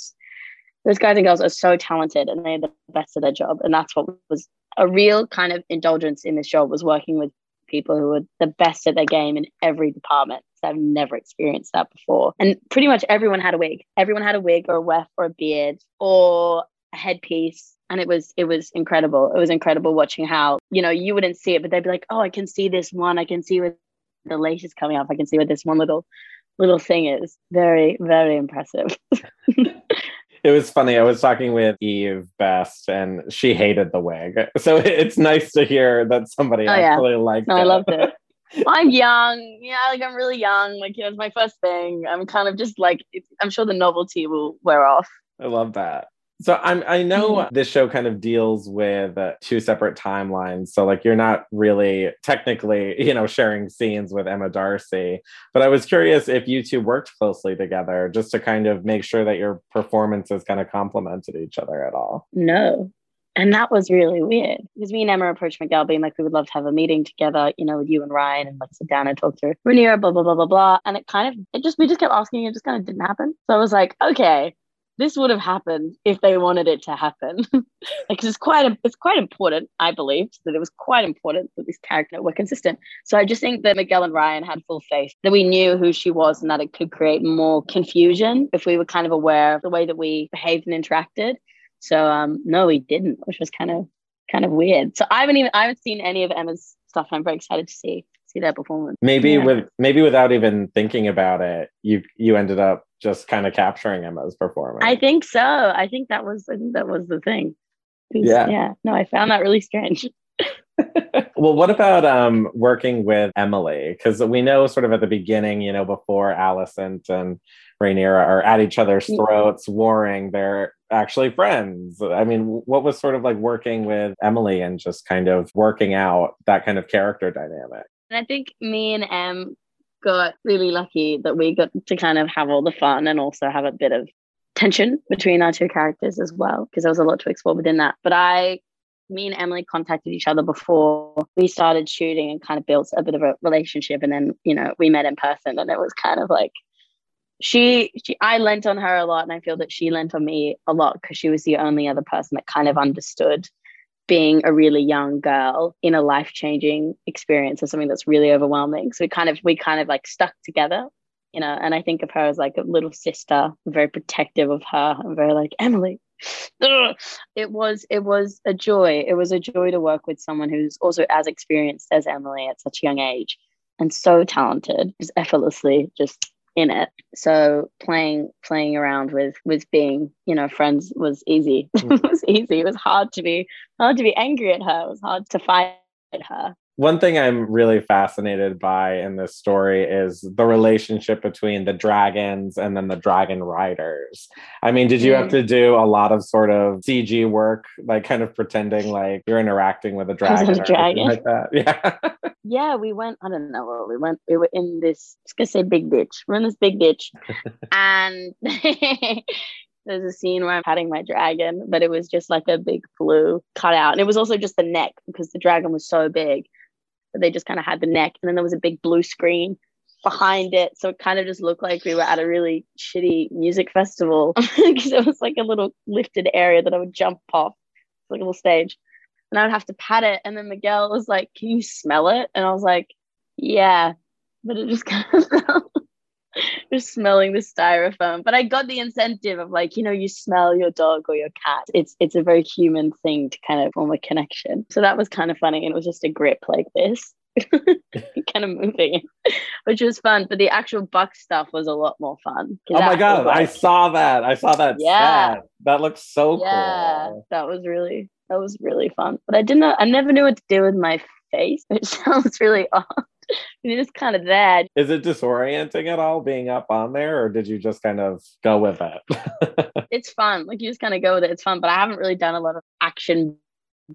those guys and girls are so talented and they're the best at their job. And that's what was a real kind of indulgence in this job was working with people who were the best at their game in every department. I've never experienced that before. And pretty much everyone had a wig. Everyone had a wig or a weft or a beard or a headpiece. And it was it was incredible. It was incredible watching how, you know, you wouldn't see it, but they'd be like, oh, I can see this one. I can see where the lace is coming off. I can see what this one little little thing is. Very, very impressive. It was funny. I was talking with Eve Best and she hated the wig. So it's nice to hear that somebody Oh, yeah. actually liked No, it. I loved it. I'm young. Yeah, like I'm really young. Like, you know, it's my first thing. I'm kind of just like, I'm sure the novelty will wear off. I love that. So I'm I know Mm-hmm. this show kind of deals with uh, two separate timelines. So like you're not really technically, you know, sharing scenes with Emma Darcy, but I was curious if you two worked closely together just to kind of make sure that your performances kind of complemented each other at all. No. And that was really weird because me and Emma approached Miguel being like, we would love to have a meeting together, you know, with you and Ryan and like sit down and talk through Rhaenyra, blah, blah, blah, blah, blah. And it kind of, it just, we just kept asking, it just kind of didn't happen. So I was like, okay, this would have happened if they wanted it to happen. like, 'cause it's quite, it's quite important, I believe, that it was quite important that this character were consistent. So I just think that Miguel and Ryan had full faith that we knew who she was and that it could create more confusion if we were kind of aware of the way that we behaved and interacted. So um no, we didn't, which was kind of kind of weird. So I haven't even I haven't seen any of Emma's stuff. I'm very excited to see see their performance. Maybe Yeah. with maybe without even thinking about it, you you ended up just kind of capturing Emma's performance. I think so. I think that was I think that was the thing. Was- Yeah. Yeah. No, I found that really strange. well, what about um, working with Emily? Because we know sort of at the beginning, you know, before Alicent and Rhaenyra are at each other's Yeah. throats, warring, they're actually friends. I mean, what was sort of like working with Emily and just kind of working out that kind of character dynamic? And I think me and Em got really lucky that we got to kind of have all the fun and also have a bit of tension between our two characters as well, because there was a lot to explore within that. But I, me and Emily contacted each other before we started shooting and kind of built a bit of a relationship. And then, you know, we met in person and it was kind of like, she, she I lent on her a lot and I feel that she lent on me a lot because she was the only other person that kind of understood being a really young girl in a life-changing experience is something that's really overwhelming. So we kind of we kind of like stuck together, you know, and I think of her as like a little sister, very protective of her and very like Emily. It was it was a joy. It was a joy to work with someone who's also as experienced as Emily at such a young age and so talented, just effortlessly just in it. So playing playing around with with being, you know, friends was easy. Mm. it was easy. It was hard to be hard to be angry at her. It was hard to fight her. One thing I'm really fascinated by in this story is the relationship between the dragons and then the dragon riders. I mean, did you have Mm. to do a lot of sort of CG work, like kind of pretending like you're interacting with a dragon, was a or anything dragon. like that? Yeah. Yeah, we went, I don't know we went. We were in this, I was gonna say big ditch. We're in this big ditch. and there's a scene where I'm patting my dragon, but it was just like a big blue cutout. And it was also just the neck because the dragon was so big. They just kind of had the neck. And then there was a big blue screen behind it. So it kind of just looked like we were at a really shitty music festival because it was like a little lifted area that I would jump off, like a little stage. And I would have to pat it. And then Miguel was like, Can you smell it? And I was like, Yeah. But it just kind of smelled just smelling the styrofoam. But I got the incentive of like, you know, you smell your dog or your cat. It's it's a very human thing to kind of form a connection. So that was kind of funny. And it was just a grip like this. kind of moving, which was fun. But the actual buck stuff was a lot more fun. Oh my god, like, I saw that. I saw that. Yeah, that looks so cool. yeah, cool. That was really that was really fun. But I didn't know. I never knew what to do with my face, which sounds really odd. You're just kind of there. Is it disorienting at all being up on there, or did you just kind of go with it? it's fun. Like you just kind of go with it. It's fun, but I haven't really done a lot of action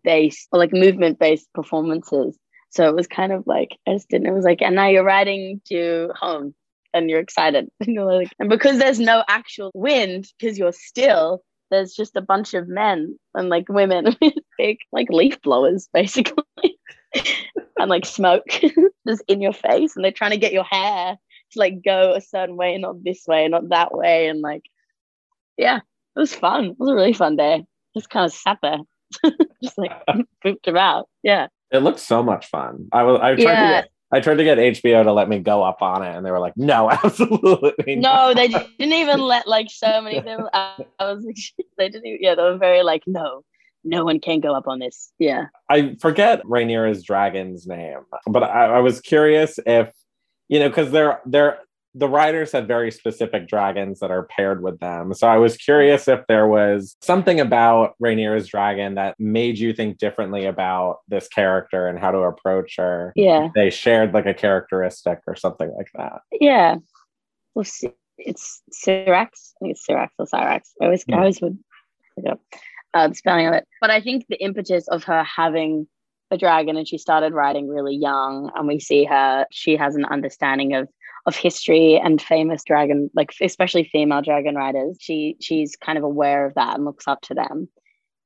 based or like movement based performances. So it was kind of like I just didn't. It was like, and now you're riding to home, and you're excited. And, you're like, and because there's no actual wind, because you're still, there's just a bunch of men and like women with big like leaf blowers, basically, and like smoke just in your face, and they're trying to get your hair to like go a certain way, not this way, not that way, and like, yeah, it was fun. It was a really fun day. Just kind of sat there, just like pooped about. Yeah. It looked so much fun. I was I tried yeah. to get I tried to get HBO to let me go up on it, and they were like, "No, absolutely." No, they didn't even let like so many. people. I was, they didn't. Even, yeah, they were very like, "No, no one can go up on this." Yeah. I forget Rhaenyra's dragon's name, but I, I was curious if you know because they're they're the writers had very specific dragons that are paired with them. So I was curious if there was something about Rhaenyra's dragon that made you think differently about this character and how to approach her. Yeah. They shared like a characteristic or something like that. Yeah. Well, it's Syrax. I think it's Syrax or Syrax. I always, I hmm. always would forget uh, the spelling of it. But I think the impetus of her having a dragon and she started writing really young and we see her she has an understanding of of history and famous dragon, like especially female dragon riders. She she's kind of aware of that and looks up to them,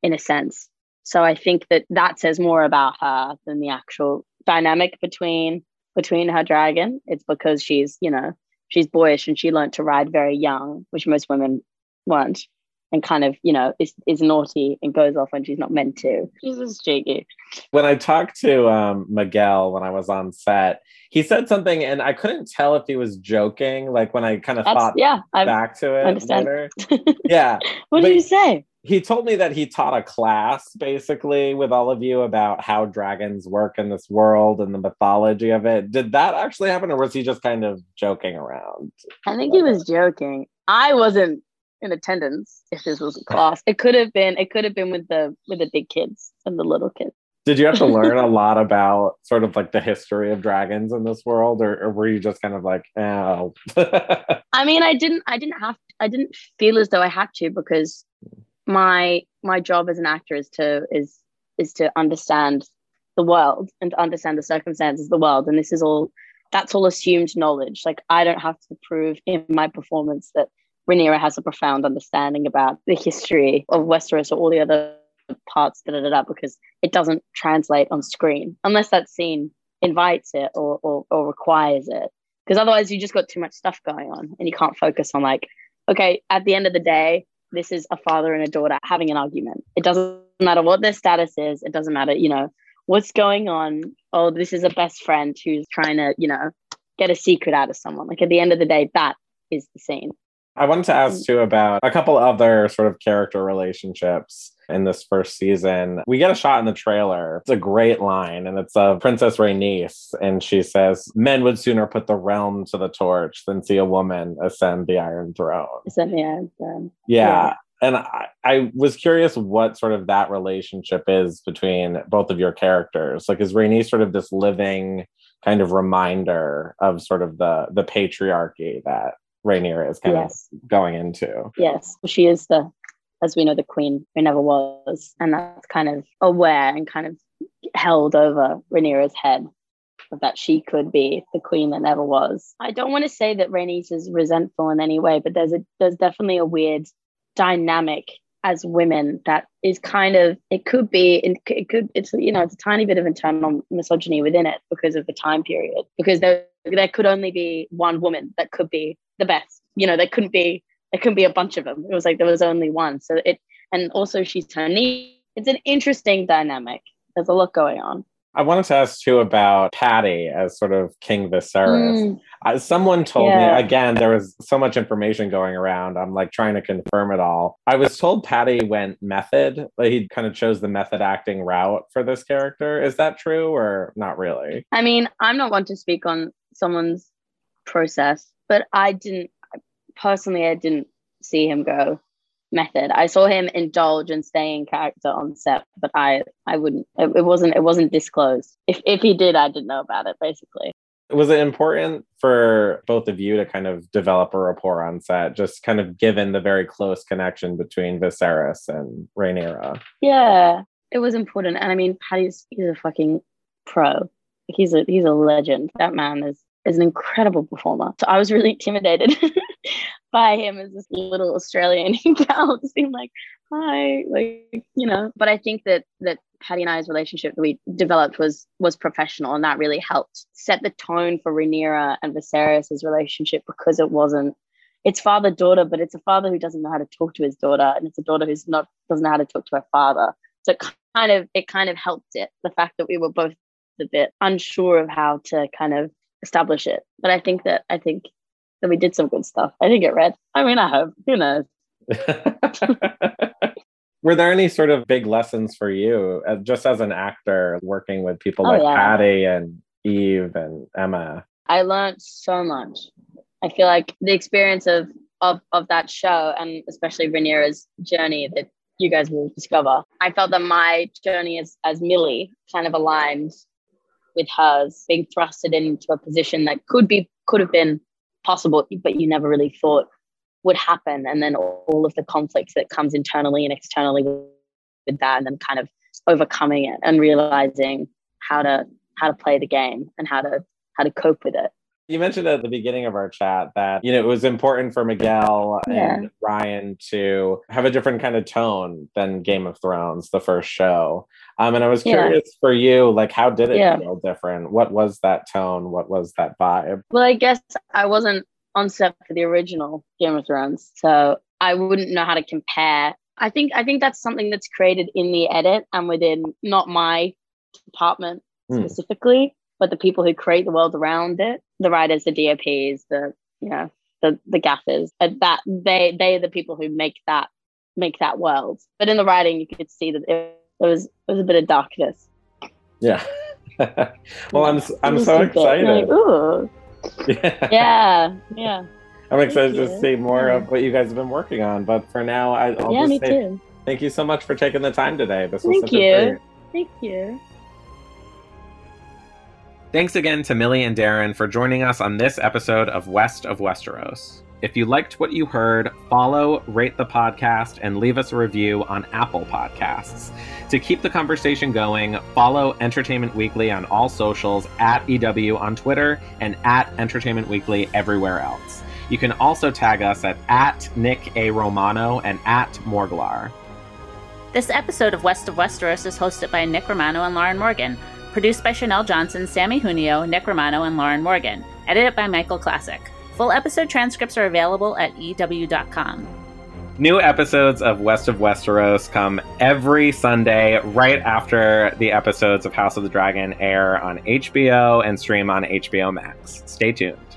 in a sense. So I think that that says more about her than the actual dynamic between between her dragon. It's because she's you know she's boyish and she learned to ride very young, which most women weren't and kind of, you know, is, is naughty and goes off when she's not meant to. She's just cheeky. When I talked to um, Miguel when I was on set, he said something and I couldn't tell if he was joking. Like when I kind of thought yeah, back to it. Understand. yeah. what did you say? He told me that he taught a class basically with all of you about how dragons work in this world and the mythology of it. Did that actually happen or was he just kind of joking around? I think he was joking. I wasn't in attendance if this was a class. It could have been it could have been with the with the big kids and the little kids. Did you have to learn a lot about sort of like the history of dragons in this world, or, or were you just kind of like, oh? I mean, I didn't I didn't have I didn't feel as though I had to because my my job as an actor is to is is to understand the world and to understand the circumstances of the world, and this is all that's all assumed knowledge. Like I don't have to prove in my performance that Rhaenyra has a profound understanding about the history of Westeros or all the other parts da, da, da, because it doesn't translate on screen unless that scene invites it or, or, or requires it. Because otherwise, you just got too much stuff going on and you can't focus on, like, okay, at the end of the day, this is a father and a daughter having an argument. It doesn't matter what their status is, it doesn't matter, you know, what's going on. Oh, this is a best friend who's trying to, you know, get a secret out of someone. Like, at the end of the day, that is the scene. I wanted to ask mm. too about a couple other sort of character relationships in this first season. We get a shot in the trailer. It's a great line, and it's of Princess Rhaenys, and she says, "Men would sooner put the realm to the torch than see a woman ascend the Iron Throne." Ascend the Iron Throne. Yeah. yeah. And I, I was curious what sort of that relationship is between both of your characters. Like, is Rhaenys sort of this living kind of reminder of sort of the the patriarchy that Rhaenyra is kind yes. of going into. Yes, she is the, as we know, the queen who never was, and that's kind of aware and kind of held over Rhaenyra's head that she could be the queen that never was. I don't want to say that Rhaenys is resentful in any way, but there's a there's definitely a weird dynamic as women that is kind of it could be it could it's you know it's a tiny bit of internal misogyny within it because of the time period because there there could only be one woman that could be the best. You know, there couldn't be there couldn't be a bunch of them. It was like there was only one. So it and also she's her niece. It's an interesting dynamic. There's a lot going on. I wanted to ask too about Paddy as sort of King Viserys. Mm, Uh, someone told Yeah. me again there was so much information going around. I'm like trying to confirm it all. I was told Paddy went method, like he kind of chose the method acting route for this character. Is that true or not really? I mean, I'm not one to speak on someone's process, but I didn't personally. I didn't see him go method. I saw him indulge and stay in character on set, but I I wouldn't. It, it wasn't it wasn't disclosed. If if he did, I didn't know about it. Basically, Was it important for both of you to kind of develop a rapport on set, just kind of given the very close connection between Viserys and Rhaenyra? yeah, it was important. And I mean, Paddy's he's a fucking pro. He's a he's a legend. That man is is an incredible performer. So I was really intimidated by him as this little Australian gal. Just being like, hi, like you know. But I think that that Paddy and I's relationship that we developed was was professional, and that really helped set the tone for Rhaenyra and Viserys' relationship because it wasn't. It's father daughter, but it's a father who doesn't know how to talk to his daughter, and it's a daughter who's not doesn't know how to talk to her father. So it kind of it kind of helped it. The fact that we were both a bit unsure of how to kind of establish it. But I think that I think that we did some good stuff. I didn't get read. I mean, I hope. Who knows? Were there any sort of big lessons for you, uh, just as an actor, working with people Oh, like yeah. Paddy and Eve and Emma? I learned so much. I feel like the experience of of of that show and especially Rhaenyra's journey that you guys will discover. I felt that my journey as as Millie kind of aligned with hers, being thrusted into a position that could be could have been possible, but you never really thought would happen. And then all of the conflicts that comes internally and externally with that, and then kind of overcoming it and realizing how to how to play the game and how to how to cope with it. You mentioned at the beginning of our chat that you know it was important for Miguel and Ryan to have a different kind of tone than Game of Thrones, the first show. Um, and I was Yeah. curious for you, like how did it Yeah. feel different? What was that tone? What was that vibe? Well, I guess I wasn't on set for the original Game of Thrones, so I wouldn't know how to compare. I think I think that's something that's created in the edit and within not my department Hmm. specifically, but the people who create the world around it, the writers, the DOPs, the you know the the gaffers, uh, that they they are the people who make that make that world. But in the writing, you could see that it, there was there was a bit of darkness. Yeah. well, I'm I'm so like, excited. Ooh, Yeah. yeah, yeah. I'm excited to see more Yeah. of what you guys have been working on. But for now, I, I'll yeah, just me say too. thank you so much for taking the time today. This was Thank such you. a treat. Thank you. Thanks again to Millie and Darren for joining us on this episode of West of Westeros. If you liked what you heard, follow, rate the podcast, and leave us a review on Apple Podcasts. To keep the conversation going, follow Entertainment Weekly on all socials at EW on Twitter and at Entertainment Weekly everywhere else. You can also tag us at, at Nick A. Romano and at Morglar. This episode of West of Westeros is hosted by Nick Romano and Lauren Morgan. Produced by Chanel Johnson, Sammy Junio, Nick Romano, and Lauren Morgan. Edited by Michael Classic. Full episode transcripts are available at EW.com. New episodes of West of Westeros come every Sunday right after the episodes of House of the Dragon air on HBO and stream on HBO Max. Stay tuned.